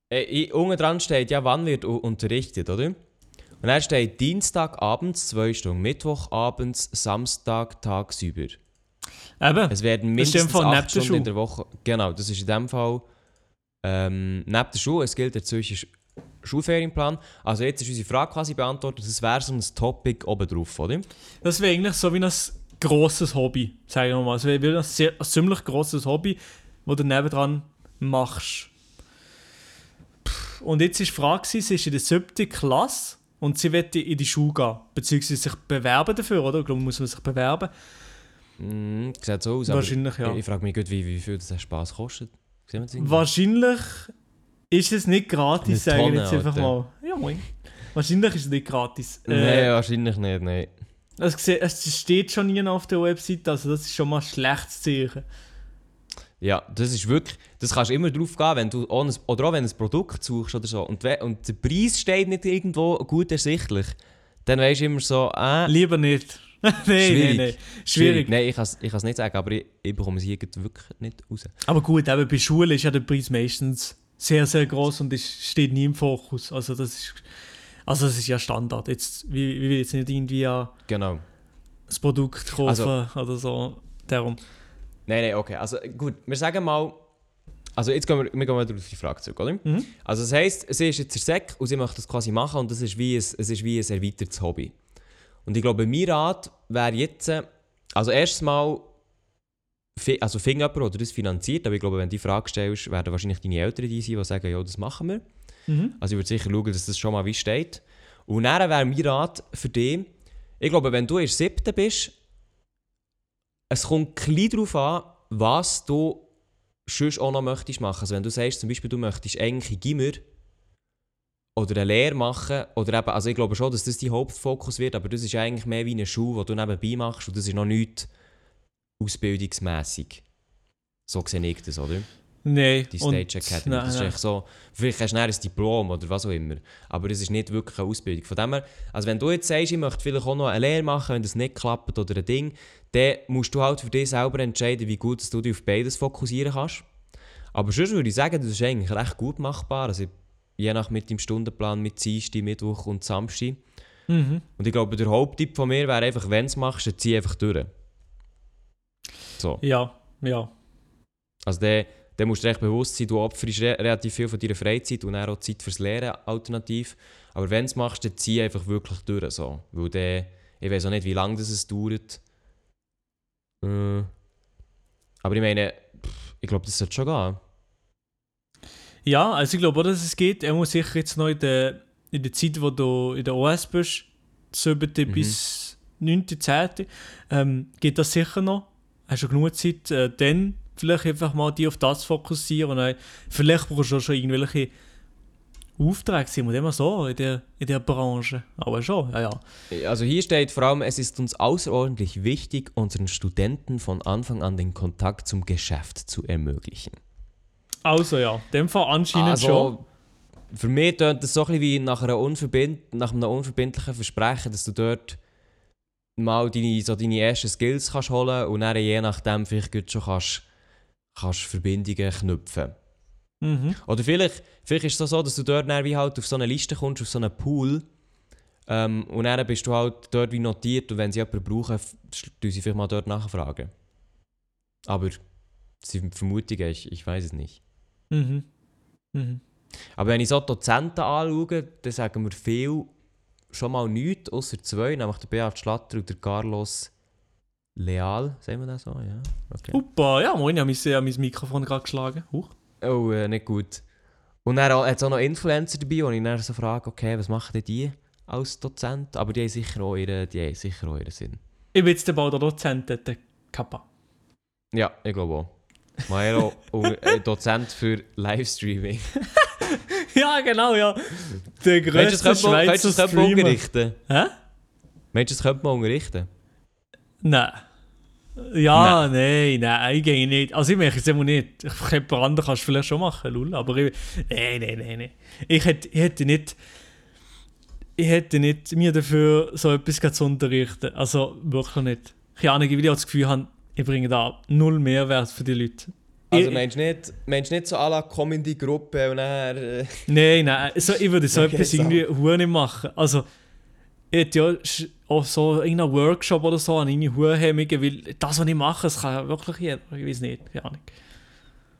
Äh, unten dran steht ja, wann wird unterrichtet, oder? Und dann steht Dienstagabends zwei Stunden, Mittwochabends, Samstag tagsüber. Eben, Es werden mindestens Fall neben acht der Stunden in der Woche. Genau, das ist in dem Fall ähm, neben der Schule. Es gilt der Zürcher Schulferienplan. Also jetzt ist unsere Frage quasi beantwortet. Das wäre so ein Topic oben drauf, oder? das wäre eigentlich so wie ein grosses Hobby, sage ich mal. Es wäre ein, sehr, ein ziemlich grosses Hobby, das du nebendran machst. Und jetzt ist die Frage, sie ist in der siebten Klasse und sie wird in die Schule gehen, beziehungsweise sich bewerben dafür, oder? Ich glaube, muss man sich bewerben. Mm, sieht so aus. Wahrscheinlich, ja. Ich, ich frage mich gut, wie, wie viel das Spaß kostet. Wahrscheinlich ist es nicht gratis, Eine sage ich Tonne, jetzt einfach Alter. mal. Ja, moin. Wahrscheinlich ist es nicht gratis. Nein, Äh, wahrscheinlich nicht, nein. es, gse- es steht schon nie auf der Website, also das ist schon mal ein schlechtes Zeichen. Ja, das ist wirklich, das kannst du immer drauf gehen, wenn du, ohne, oder auch wenn du ein Produkt suchst oder so, und, we- und der Preis steht nicht irgendwo gut ersichtlich, dann weisst du immer so, äh, Lieber nicht. *laughs* nein, nein, Schwierig. nein. Schwierig. Nein, ich kann es nicht sagen, aber ich, ich bekomme es hier gerade wirklich nicht raus. Aber gut, eben bei Schule ist ja der Preis meistens sehr, sehr groß und ist, steht nie im Fokus. Also das ist, also das ist ja Standard. Jetzt, wie, wie will jetzt nicht irgendwie Genau. das Produkt kaufen Also- oder so. Darum. Nein, nein, okay. Also gut, wir sagen mal, also jetzt gehen wir, wir gehen mal auf die Frage zurück, oder? Mhm. Also das heisst, sie ist jetzt der Sek und sie möchte das quasi machen und das ist wie ein, es ist wie ein erweitertes Hobby. Und ich glaube, mein Rat wäre jetzt, äh, also erstens mal, also fing jemand, der das finanziert, aber ich glaube, wenn du die Frage stellst, werden wahrscheinlich deine Eltern die sein, die sagen, ja, das machen wir. Mhm. Also ich würde sicher schauen, dass das schon mal wie steht. Und dann wäre mein Rat für dich, ich glaube, wenn du in der siebten bist, es kommt klein darauf an, was du sonst auch noch möchtest machen. Also wenn du sagst, zum Beispiel, du möchtest eigentlich Gimmer oder eine Lehre machen. Oder eben, also ich glaube schon, dass das dein Hauptfokus wird, aber das ist eigentlich mehr wie eine Schule, die du nebenbei machst und das ist noch nicht ausbildungsmässig. So sehe ich das, oder? Nein. Die Stage Academy. nein, das ist nein. echt so, vielleicht hast du ein Diplom oder was auch immer. Aber das ist nicht wirklich eine Ausbildung. Von dem her, also wenn du jetzt sagst, ich möchte vielleicht auch noch eine Lehre machen, wenn das nicht klappt oder ein Ding, dann musst du halt für dich selber entscheiden, wie gut dass du dich auf beides fokussieren kannst. Aber sonst würde ich sagen, das ist eigentlich recht gut machbar. Also je nach mit dem Stundenplan mit Dienstag, Mittwoch und Samstag. Mhm. Und ich glaube, der Haupttipp von mir wäre einfach, wenn du es machst, dann zieh einfach durch. So. Ja, ja. Also dann, dann musst du dir echt bewusst sein, du opferst re relativ viel von deiner Freizeit und dann auch Zeit fürs Lehren alternativ. Aber wenn du es machst, dann zieh einfach wirklich durch. So. Weil dann, ich weiß auch nicht, wie lange das es dauert. Äh, aber ich meine, pff, ich glaube, das sollte schon gehen. Ja, also ich glaube auch, dass es geht. Er muss sicher jetzt noch in der, in der Zeit, wo du in der OS bist, 7. Mhm. bis 9. 10. Ähm, geht das sicher noch. Hast du genug Zeit, äh, dann vielleicht einfach mal die auf das fokussieren und dann, vielleicht brauchst du auch schon irgendwelche Aufträge, sind wir immer so in der, in der Branche. Aber schon, ja, ja. Also hier steht vor allem, es ist uns außerordentlich wichtig, unseren Studenten von Anfang an den Kontakt zum Geschäft zu ermöglichen. Also ja, dem Fall anscheinend schon. Also, für mich tönt das so ein bisschen wie nach, einer unverbind nach einem unverbindlichen Versprechen, dass du dort mal deine, so deine ersten Skills kannst holen und dann je nachdem vielleicht schon kannst, kannst Verbindungen knüpfen. Mhm. Oder vielleicht, vielleicht ist es so, dass du dort dann wie halt auf so eine Liste kommst, auf so einen Pool ähm, und dann bist du halt dort wie notiert und wenn sie jemanden brauchen, tun sie vielleicht mal dort nachfragen. Aber das sind Vermutungen, ich, ich weiß es nicht. Mhm. Mhm. Aber wenn ich so Dozenten anschaue, dann sagen wir viel schon mal nichts, außer zwei, nämlich der Beat Schlatter und der Carlos Leal. Sagen wir das so? Ja. Okay. Upa, ja, moin, ich habe mein, ich hab mein Mikrofon gerade geschlagen. Huch. Oh, äh, nicht gut. Und dann hat es auch noch Influencer dabei, wo ich dann so frage, okay, was machen denn die als Dozent? Aber die haben sicher auch ihren, die haben sicher auch ihren Sinn. Ich bin jetzt bald der Dozent, der Kappa. Ja, ich glaube auch. Maero, und, *laughs* äh, Dozent für Livestreaming. *laughs* *laughs* ja, genau, ja. Der könnte du, Schweizer das könnte Streamer. unterrichten? Hä? Meinst du, das könnte man unterrichten? Nein. Ja, nein, nein, ich gehe nicht. Also ich mache es immer nicht. Ich jemand anderes kannst du vielleicht schon machen, lul. Aber ich, nein, nein, nein, nein. Ich hätte, ich hätte nicht, ich hätte nicht mir dafür so etwas zu unterrichten. Also wirklich nicht. Weil ich auch das Gefühl habe, ich bringe da null Mehrwert für die Leute. Also meinst du nicht, meinst nicht so à la komm in die Gruppe und dann... Äh, *laughs* Nein, nein, so, ich würde so *laughs* Okay, etwas so. irgendwie hure nicht machen. Also, ich hätte ja auch so irgendeinen Workshop oder so an irgendwie hure Hemmungen, weil das, was ich mache, das kann ja wirklich jeder. Ich weiß nicht, keine Ahnung.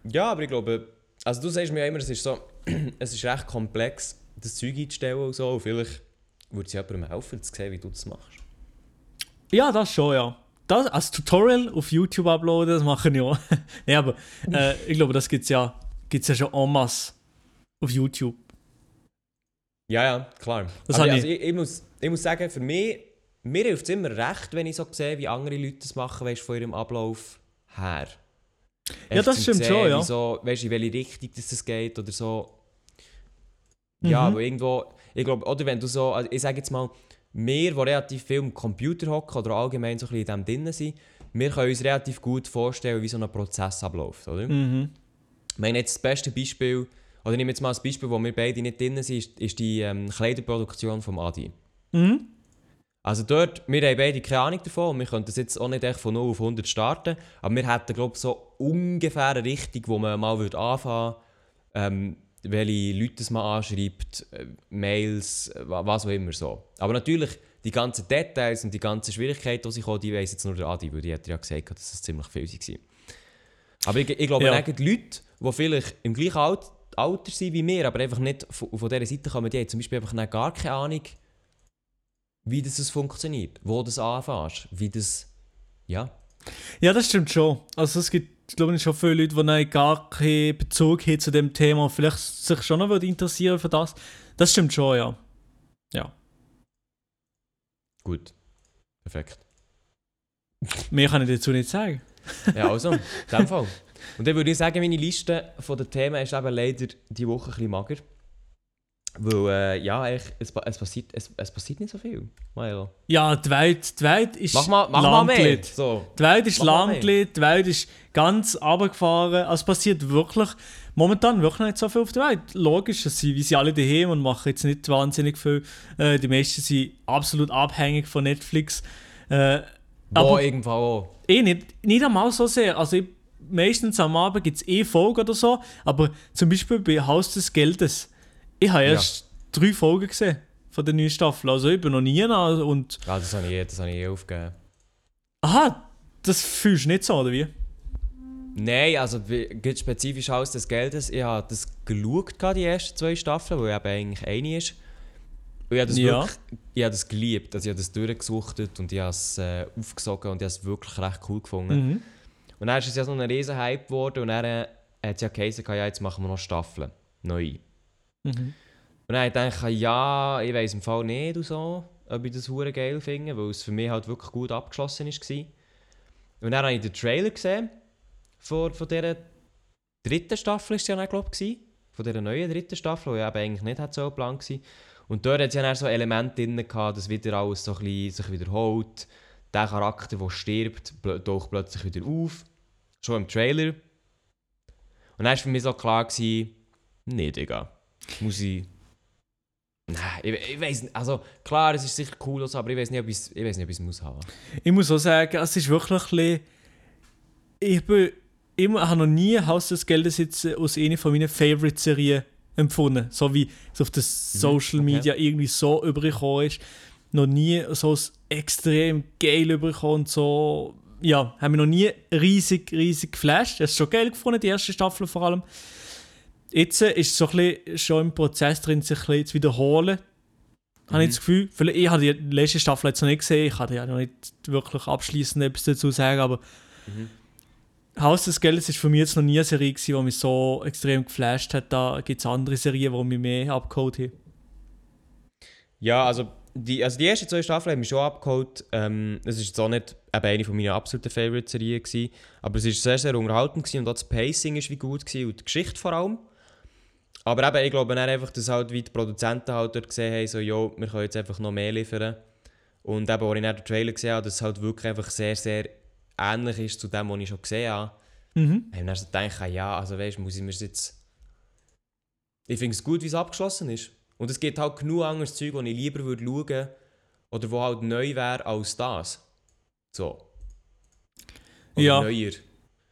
ja, aber ich glaube... Also du sagst mir ja immer, es ist so... *clears throat* es ist recht komplex, das Zeug einzustellen und so. Und vielleicht würde es jemandem helfen, zu sehen, wie du das machst. Ja, das schon, ja. Das als Tutorial auf YouTube uploaden, das mache ich auch. *laughs* nee, aber äh, ich glaube, das gibt es ja, gibt's ja schon en masse auf YouTube. Ja, ja, klar. Das aber also ich, ich, muss, ich muss sagen, für mich... Mir hilft es immer recht, wenn ich so sehe, wie andere Leute das machen, weißt, von ihrem Ablauf her. Ja, Echt das stimmt sehen, schon, ja. So, weißt, in welche Richtung das es geht oder so. Ja, Mhm. aber irgendwo, ich glaube, oder wenn du so, also ich sage jetzt mal, wir, die relativ viel am Computer hocken oder allgemein so ein bisschen in dem drin sind, wir können uns relativ gut vorstellen, wie so ein Prozess abläuft, oder? Mhm. Ich meine jetzt das beste Beispiel, oder ich nehme jetzt mal ein Beispiel, wo wir beide nicht drin sind, ist, ist die ähm, Kleiderproduktion vom Adi. Mhm. Also dort, wir haben beide keine Ahnung davon und wir können das jetzt auch nicht echt von 0 auf 100 starten, aber wir hätten glaube ich so ungefähr eine Richtung, wo man mal würde anfangen ähm, welche Leute das man anschreibt, äh, Mails, äh, wa- was auch immer so. Aber natürlich, die ganzen Details und die ganzen Schwierigkeiten, die sich kommen, die weiss jetzt nur der Adi, weil die hat ja gesagt, dass es ziemlich viel waren. Aber ich, ich glaube, Ja. die Leute, die vielleicht im gleichen Alt Alter sind wie wir, aber einfach nicht von, von dieser Seite kommen, die haben zum Beispiel einfach gar keine Ahnung, wie das es funktioniert, wo das anfängst, wie das, ja. Ja, das stimmt schon. Also es gibt, glaube ich, schon viele Leute, die noch gar keinen Bezug haben zu dem Thema und vielleicht sich schon noch interessieren für das. Das stimmt schon, ja. Ja. Gut. Perfekt. Mehr kann ich dazu nicht sagen. Ja, also, in dem Fall. Und dann würde ich sagen, meine Liste von den Themen ist eben leider die Woche ein bisschen mager. Weil, äh, ja, eigentlich, es, es, passiert, es, es passiert nicht so viel. Milo. Ja, die Welt, die Welt ist Mach mal, mach mal mehr. lahmgelegt. So. Die Welt ist Mach mal die Welt ist ganz runtergefahren. Also es passiert wirklich momentan wirklich nicht so viel auf der Welt. Logisch, dass sie, wie sie alle daheim und machen jetzt nicht wahnsinnig viel. Äh, die meisten sind absolut abhängig von Netflix. Äh, Wo aber irgendwo auch. eh nicht, nicht einmal so sehr. Also ich, meistens am Abend gibt es eh Folgen oder so, aber zum Beispiel bei Haus des Geldes. Ich habe Ja. erst drei Folgen gesehen von der neuen Staffel. Also ich bin noch nie nah und Ja, das habe ich, eh- das habe ich eh aufgegeben. aha, das fühlst du nicht so, oder wie? Nein, also geht spezifisch Haus des Geldes. Ich habe das geschaut, die ersten zwei Staffeln, weil eben eigentlich eine ist. Und ich habe das Ja. wirklich ich habe das geliebt. Also ich habe das durchgesuchtet und ich habe es äh, aufgesogen und ich habe es wirklich recht cool gefunden. Mhm. Und dann ist es ja so ein riesen Hype geworden und dann äh, hat es ja geheißen, ja, jetzt machen wir noch Staffeln. Neu. Mhm. Und dann habe ich gedacht, ja, ich weiß im Fall nicht so, ob ich das hure geil finde, weil es für mich halt wirklich gut abgeschlossen war. Und dann habe ich den Trailer gesehen von, von dieser dritten Staffel, ist ja dann, glaube ich, von dieser neuen dritten Staffel, die ja eigentlich nicht so geplant war. Und dort hat es ja dann so Elemente drin gehabt, dass wieder alles so ein bisschen sich wiederholt. Der Charakter, der stirbt, taucht plötzlich wieder auf. Schon im Trailer. Und dann war für mich so klar, gewesen, nee, Digga. Muss ich. Nein, ich, ich weiß nicht. Also, klar, es ist sicher cool, und so, aber ich weiß nicht, ob ich es nicht, ob muss haben. Ich muss auch sagen, es ist wirklich ein bisschen, ich bin immer, habe noch nie Haus des Geldes jetzt aus einer von meinen Favorite-Serien empfunden. So wie es auf das Social okay. Media irgendwie so übergekommen ist. Noch nie so extrem geil übergekommen und so. Ja, haben wir noch nie riesig, riesig geflasht. Es ist schon geil gefunden, die erste Staffel vor allem. Jetzt ist es so ein bisschen schon im Prozess drin, sich ein bisschen zu wiederholen. Habe ich das Gefühl. Vielleicht, ich habe die letzte Staffel jetzt noch nicht gesehen. Ich kann ja noch nicht wirklich abschließend etwas dazu sagen, aber Haus des Geldes ist für mich jetzt noch nie eine Serie, gewesen, die mich so extrem geflasht hat. Da gibt es andere Serien, die mich mehr abgeholt haben. Ja, also die, also die ersten zwei Staffeln haben mich schon abgeholt. Ähm, es ist jetzt auch nicht eben eine von meinen absoluten Favorite-Serien gewesen, aber es war sehr, sehr unterhaltend gewesen und auch das Pacing ist wie gut gewesen und die Geschichte vor allem. Aber eben, ich glaube dann einfach, dass halt wie die Produzenten halt dort gesehen haben, so, jo, wir können jetzt einfach noch mehr liefern. Und eben, als ich dann den Trailer gesehen habe, dass es halt wirklich einfach sehr, sehr ähnlich ist zu dem, was ich schon gesehen habe, Mhm. habe ich dann so gedacht, ja, also weißt du, muss ich mir jetzt... Ich finde es gut, wie es abgeschlossen ist. Und es gibt halt genug anderes Zeug, das ich lieber würde schauen oder wo halt neu wäre als das. So. Oder Ja. neuer.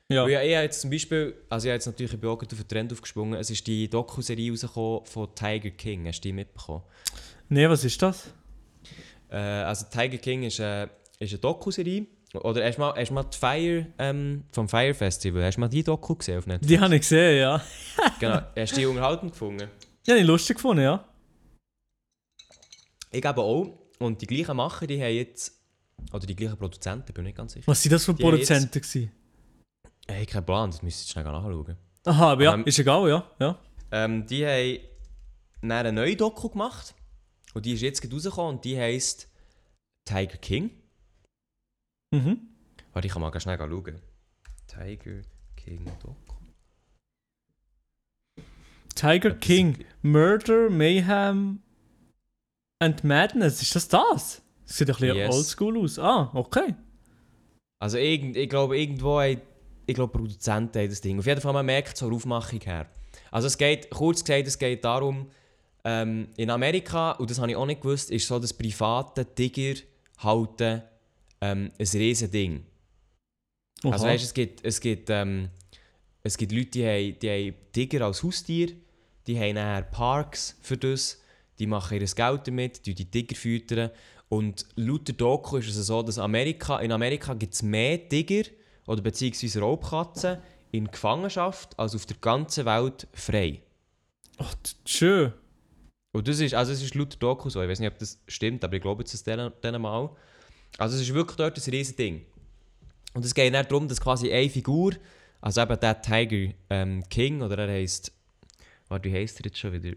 Ja. Weil ja, ich habe jetzt zum Beispiel, also ich habe jetzt natürlich gerade auf den Trend aufgesprungen, es ist die Doku-Serie rausgekommen von Tiger King, hast du die mitbekommen? Nee, was ist das? Äh, also Tiger King ist, äh, ist eine Doku-Serie. Oder hast du mal, hast du mal die Fire ähm, vom Fire Festival, hast du mal die Doku gesehen auf Netflix? Die habe ich gesehen, ja. *laughs* Genau, hast du die unterhalten gefunden? Die habe ich lustig gefunden, ja. Ich glaube auch. Und die gleichen Macher, die haben jetzt, oder die gleichen Produzenten, bin ich nicht ganz sicher. Was sind das für Die Produzenten gewesen? Ich habe keinen Plan, das müsste ich schnell nachschauen. Aha, aber ja, Ähm, ist egal, ja. ja. Ähm, die haben dann eine neue Doku gemacht. Und die ist jetzt gerade rausgekommen und die heisst Tiger King. Mhm. Warte, ich kann mal ganz schnell schauen. Tiger King Doku. Tiger King, Murder, Mayhem and Madness. Ist das das? Das sieht ein bisschen Yes. oldschool aus. Ah, okay. Also irgend, ich glaube, irgendwo haben, ich glaube, Produzenten haben das Ding. Auf jeden Fall, man merkt es der Aufmachung her. Also es geht, kurz gesagt, es geht darum, ähm, in Amerika, und das habe ich auch nicht gewusst, ist so das private Tiger halten ähm, ein riesen Ding. Oha. Also weißt, es gibt, es gibt, ähm, es gibt Leute, die haben, die haben Tiger als Haustier, die haben nachher Parks für das, die machen ihr Geld damit, die die Tiger füttern. Und laut der Doku ist es so, dass Amerika, in Amerika gibt es mehr Tiger oder beziehungsweise Raubkatzen in Gefangenschaft als auf der ganzen Welt frei. Ach, schön. Und das ist, also es ist laut Doku so, ich weiß nicht, ob das stimmt, aber ich glaube jetzt das denen, denen mal. Also es ist wirklich dort ein riesen Ding. Und es geht nicht darum, dass quasi eine Figur, also eben der Tiger ähm, King, oder er heisst, warte, wie heisst er jetzt schon wieder?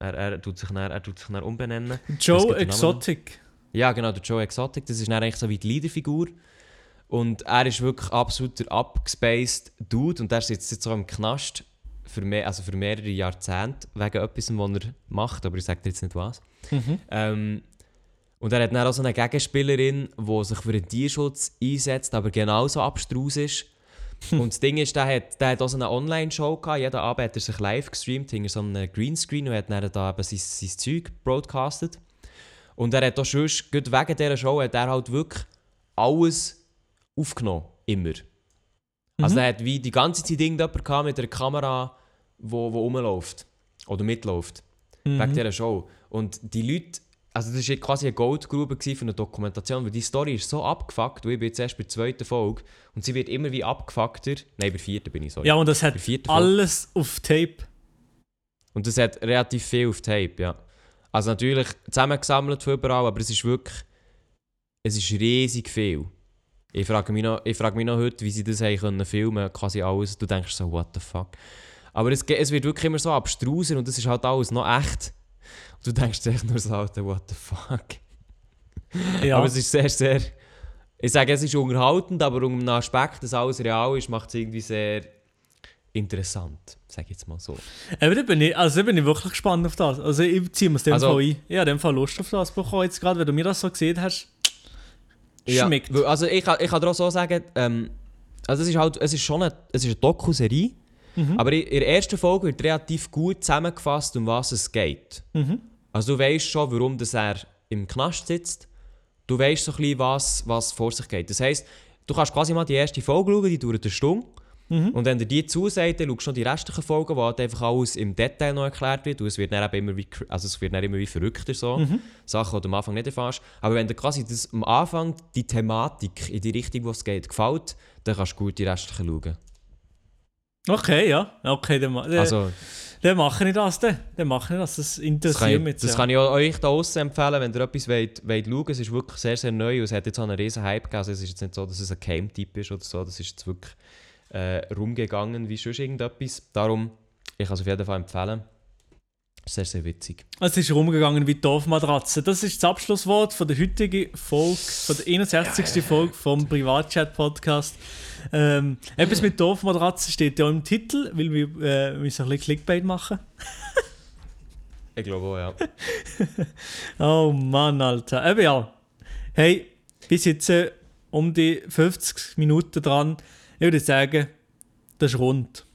Er, er, tut sich dann, er tut sich dann umbenennen. Joe. Exotic. Ja, genau, der Joe Exotic, das ist dann eigentlich so wie die Leaderfigur. Und er ist wirklich absolut der abgespaced Dude und der sitzt jetzt so im Knast für, mehr, also für mehrere Jahrzehnte wegen etwas, was er macht, aber ich sage dir jetzt nicht was. Mhm. Ähm, und er hat dann auch so eine Gegenspielerin, die sich für den Tierschutz einsetzt, aber genauso abstrus ist. *laughs* und das Ding ist, der hat, der hat auch so eine Online-Show gehabt. Jeden Abend hat er sich live gestreamt hinter so einem Greenscreen und hat dann da eben sein, sein Zeug broadcastet. Und er hat auch schon, gerade wegen dieser Show, hat er halt wirklich alles aufgenommen. Immer. Also er hat wie die ganze Zeit irgendjemand mit einer Kamera, wo, wo rumläuft. Oder mitläuft. Wegen dieser Show. Und die Leute, also das war quasi eine Goldgrube für eine Dokumentation, weil die Story ist so abgefuckt, und ich bin jetzt erst bei der zweiten Folge, und sie wird immer wie abgefuckter. Nein, bei der vierten bin ich, sorry. Ja, und das hat Folge. alles auf Tape. Und das hat relativ viel auf Tape, ja. Also natürlich zusammengesammelt von überall, aber es ist wirklich, es ist riesig viel. Ich frage mich noch, ich frage mich noch heute, wie sie das haben können filmen, quasi alles. Du denkst so, what the fuck. Aber es, es wird wirklich immer so abstruser und das ist halt alles noch echt. Und du denkst dir echt nur so, Alter, what the fuck. Ja. Aber es ist sehr, sehr, ich sage, es ist unterhaltend, aber um einen Aspekt, dass alles real ist, macht es irgendwie sehr interessant, sage ich jetzt mal so. Aber da bin ich, also da bin ich wirklich gespannt auf das. Also ich ziehe mir es dem Also- Fall ein. Ich habe dem Fall Lust auf das bekommen, jetzt gerade, wenn du mir das so gesehen hast. Schmeckt. Ja, also ich, ich kann dir auch so sagen, ähm, also es ist halt, es ist schon eine, es ist eine Doku-Serie, Mhm. aber in der ersten Folge wird relativ gut zusammengefasst, um was es geht. Mhm. Also du weißt schon, warum das er im Knast sitzt. Du weißt so ein bisschen, was, was vor sich geht. Das heisst, du kannst quasi mal die erste Folge schauen, die dauert eine Stunde. Mhm. Und wenn dir die zusagt, dann schaust du noch die restlichen Folgen, wo halt einfach alles im Detail noch erklärt wird. Und es wird dann eben immer wie, also es wird dann immer wie verrückter so. Mhm. Sachen, die du am Anfang nicht erfährst. Aber wenn dir quasi das, am Anfang die Thematik in die Richtung, wo es geht, gefällt, dann kannst du gut die restlichen schauen. Okay, ja. Okay, dann, dann, Also, dann mache ich das. Dann, dann mache ich das. Das das kann, interessiert ich, mich das kann ich euch da außen empfehlen, wenn ihr etwas wollt, wollt schauen Es ist wirklich sehr, sehr neu und es hat jetzt auch einen riesen Hype gegeben. Also es ist jetzt nicht so, dass es ein Game-Typ ist oder so. Das ist jetzt wirklich äh, rumgegangen wie sonst irgendetwas. Darum, ich kann es auf jeden Fall empfehlen. Sehr, sehr witzig. Es ist rumgegangen wie Dorfmatratze. Das ist das Abschlusswort von der heutigen Folge, von der 61. Folge vom Privatchat-Podcast. Ähm, etwas mit Dorfmatratze steht ja im Titel, weil wir äh, müssen ein bisschen Clickbait machen. *laughs* Ich glaube auch, ja. *laughs* Oh Mann, Alter. Eben ja. Hey, bis jetzt äh, um die 50 Minuten dran. Ich würde sagen, das ist rund.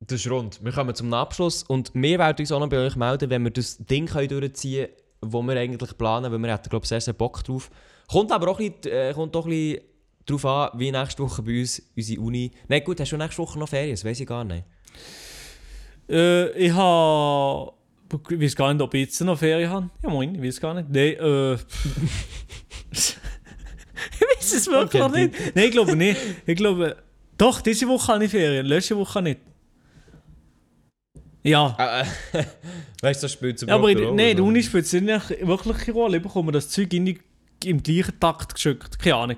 Das ist rund. Wir kommen zum Abschluss und wir werden uns auch noch bei euch melden, wenn wir das Ding können durchziehen können, das wir eigentlich planen, weil wir hätten, glaube ich, sehr, sehr Bock drauf. Kommt aber auch ein bisschen, äh, kommt auch ein bisschen darauf an, wie nächste Woche bei uns unsere Uni... Nein, gut, hast du nächste Woche noch Ferien? Das weiß ich gar nicht. Äh, ich habe. Ich weiß gar nicht, ob ich jetzt noch Ferien habe. Ja, moin, ich weiß gar nicht. Nein, äh. *laughs* *laughs* weiß es wirklich Okay, nicht. Nein, ich glaube nicht. Ich glaube. Doch, diese Woche habe ich Ferien, letzte Woche nicht. Ja. Äh, *laughs* weißt du, das spielt zum ja aber in, nein, Uni spielt es nicht wirklich eine Rolle. Ich bekomme das Zeug in im gleichen Takt geschickt. Keine Ahnung.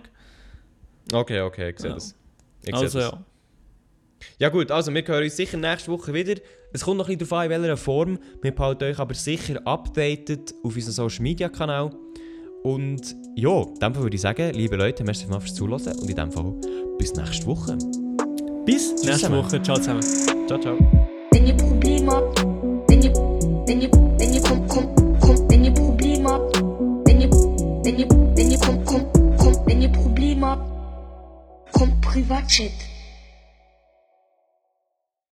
Okay, okay, ich sehe Ja. das. Ich sehe Also das. ja. Ja gut, also wir hören uns sicher nächste Woche wieder. Es kommt noch ein bisschen darauf an, in welcher Form. Wir behalten euch aber sicher updated auf unserem Social Media Kanal. Und ja, in dem Fall würde ich sagen, liebe Leute, merci fürs Zuhören und in dem Fall bis nächste Woche. Bis nächste zusammen. Woche. Ciao zusammen. Ciao, ciao. Wenn ihr Probleme habt, wenn ihr, wenn ihr, wenn ihr kommt, kommt, kommt, wenn ihr Probleme habt, wenn ihr, wenn ihr, wenn ihr kommt, kommt, kommt, wenn ihr Probleme habt, kommt Privatchat.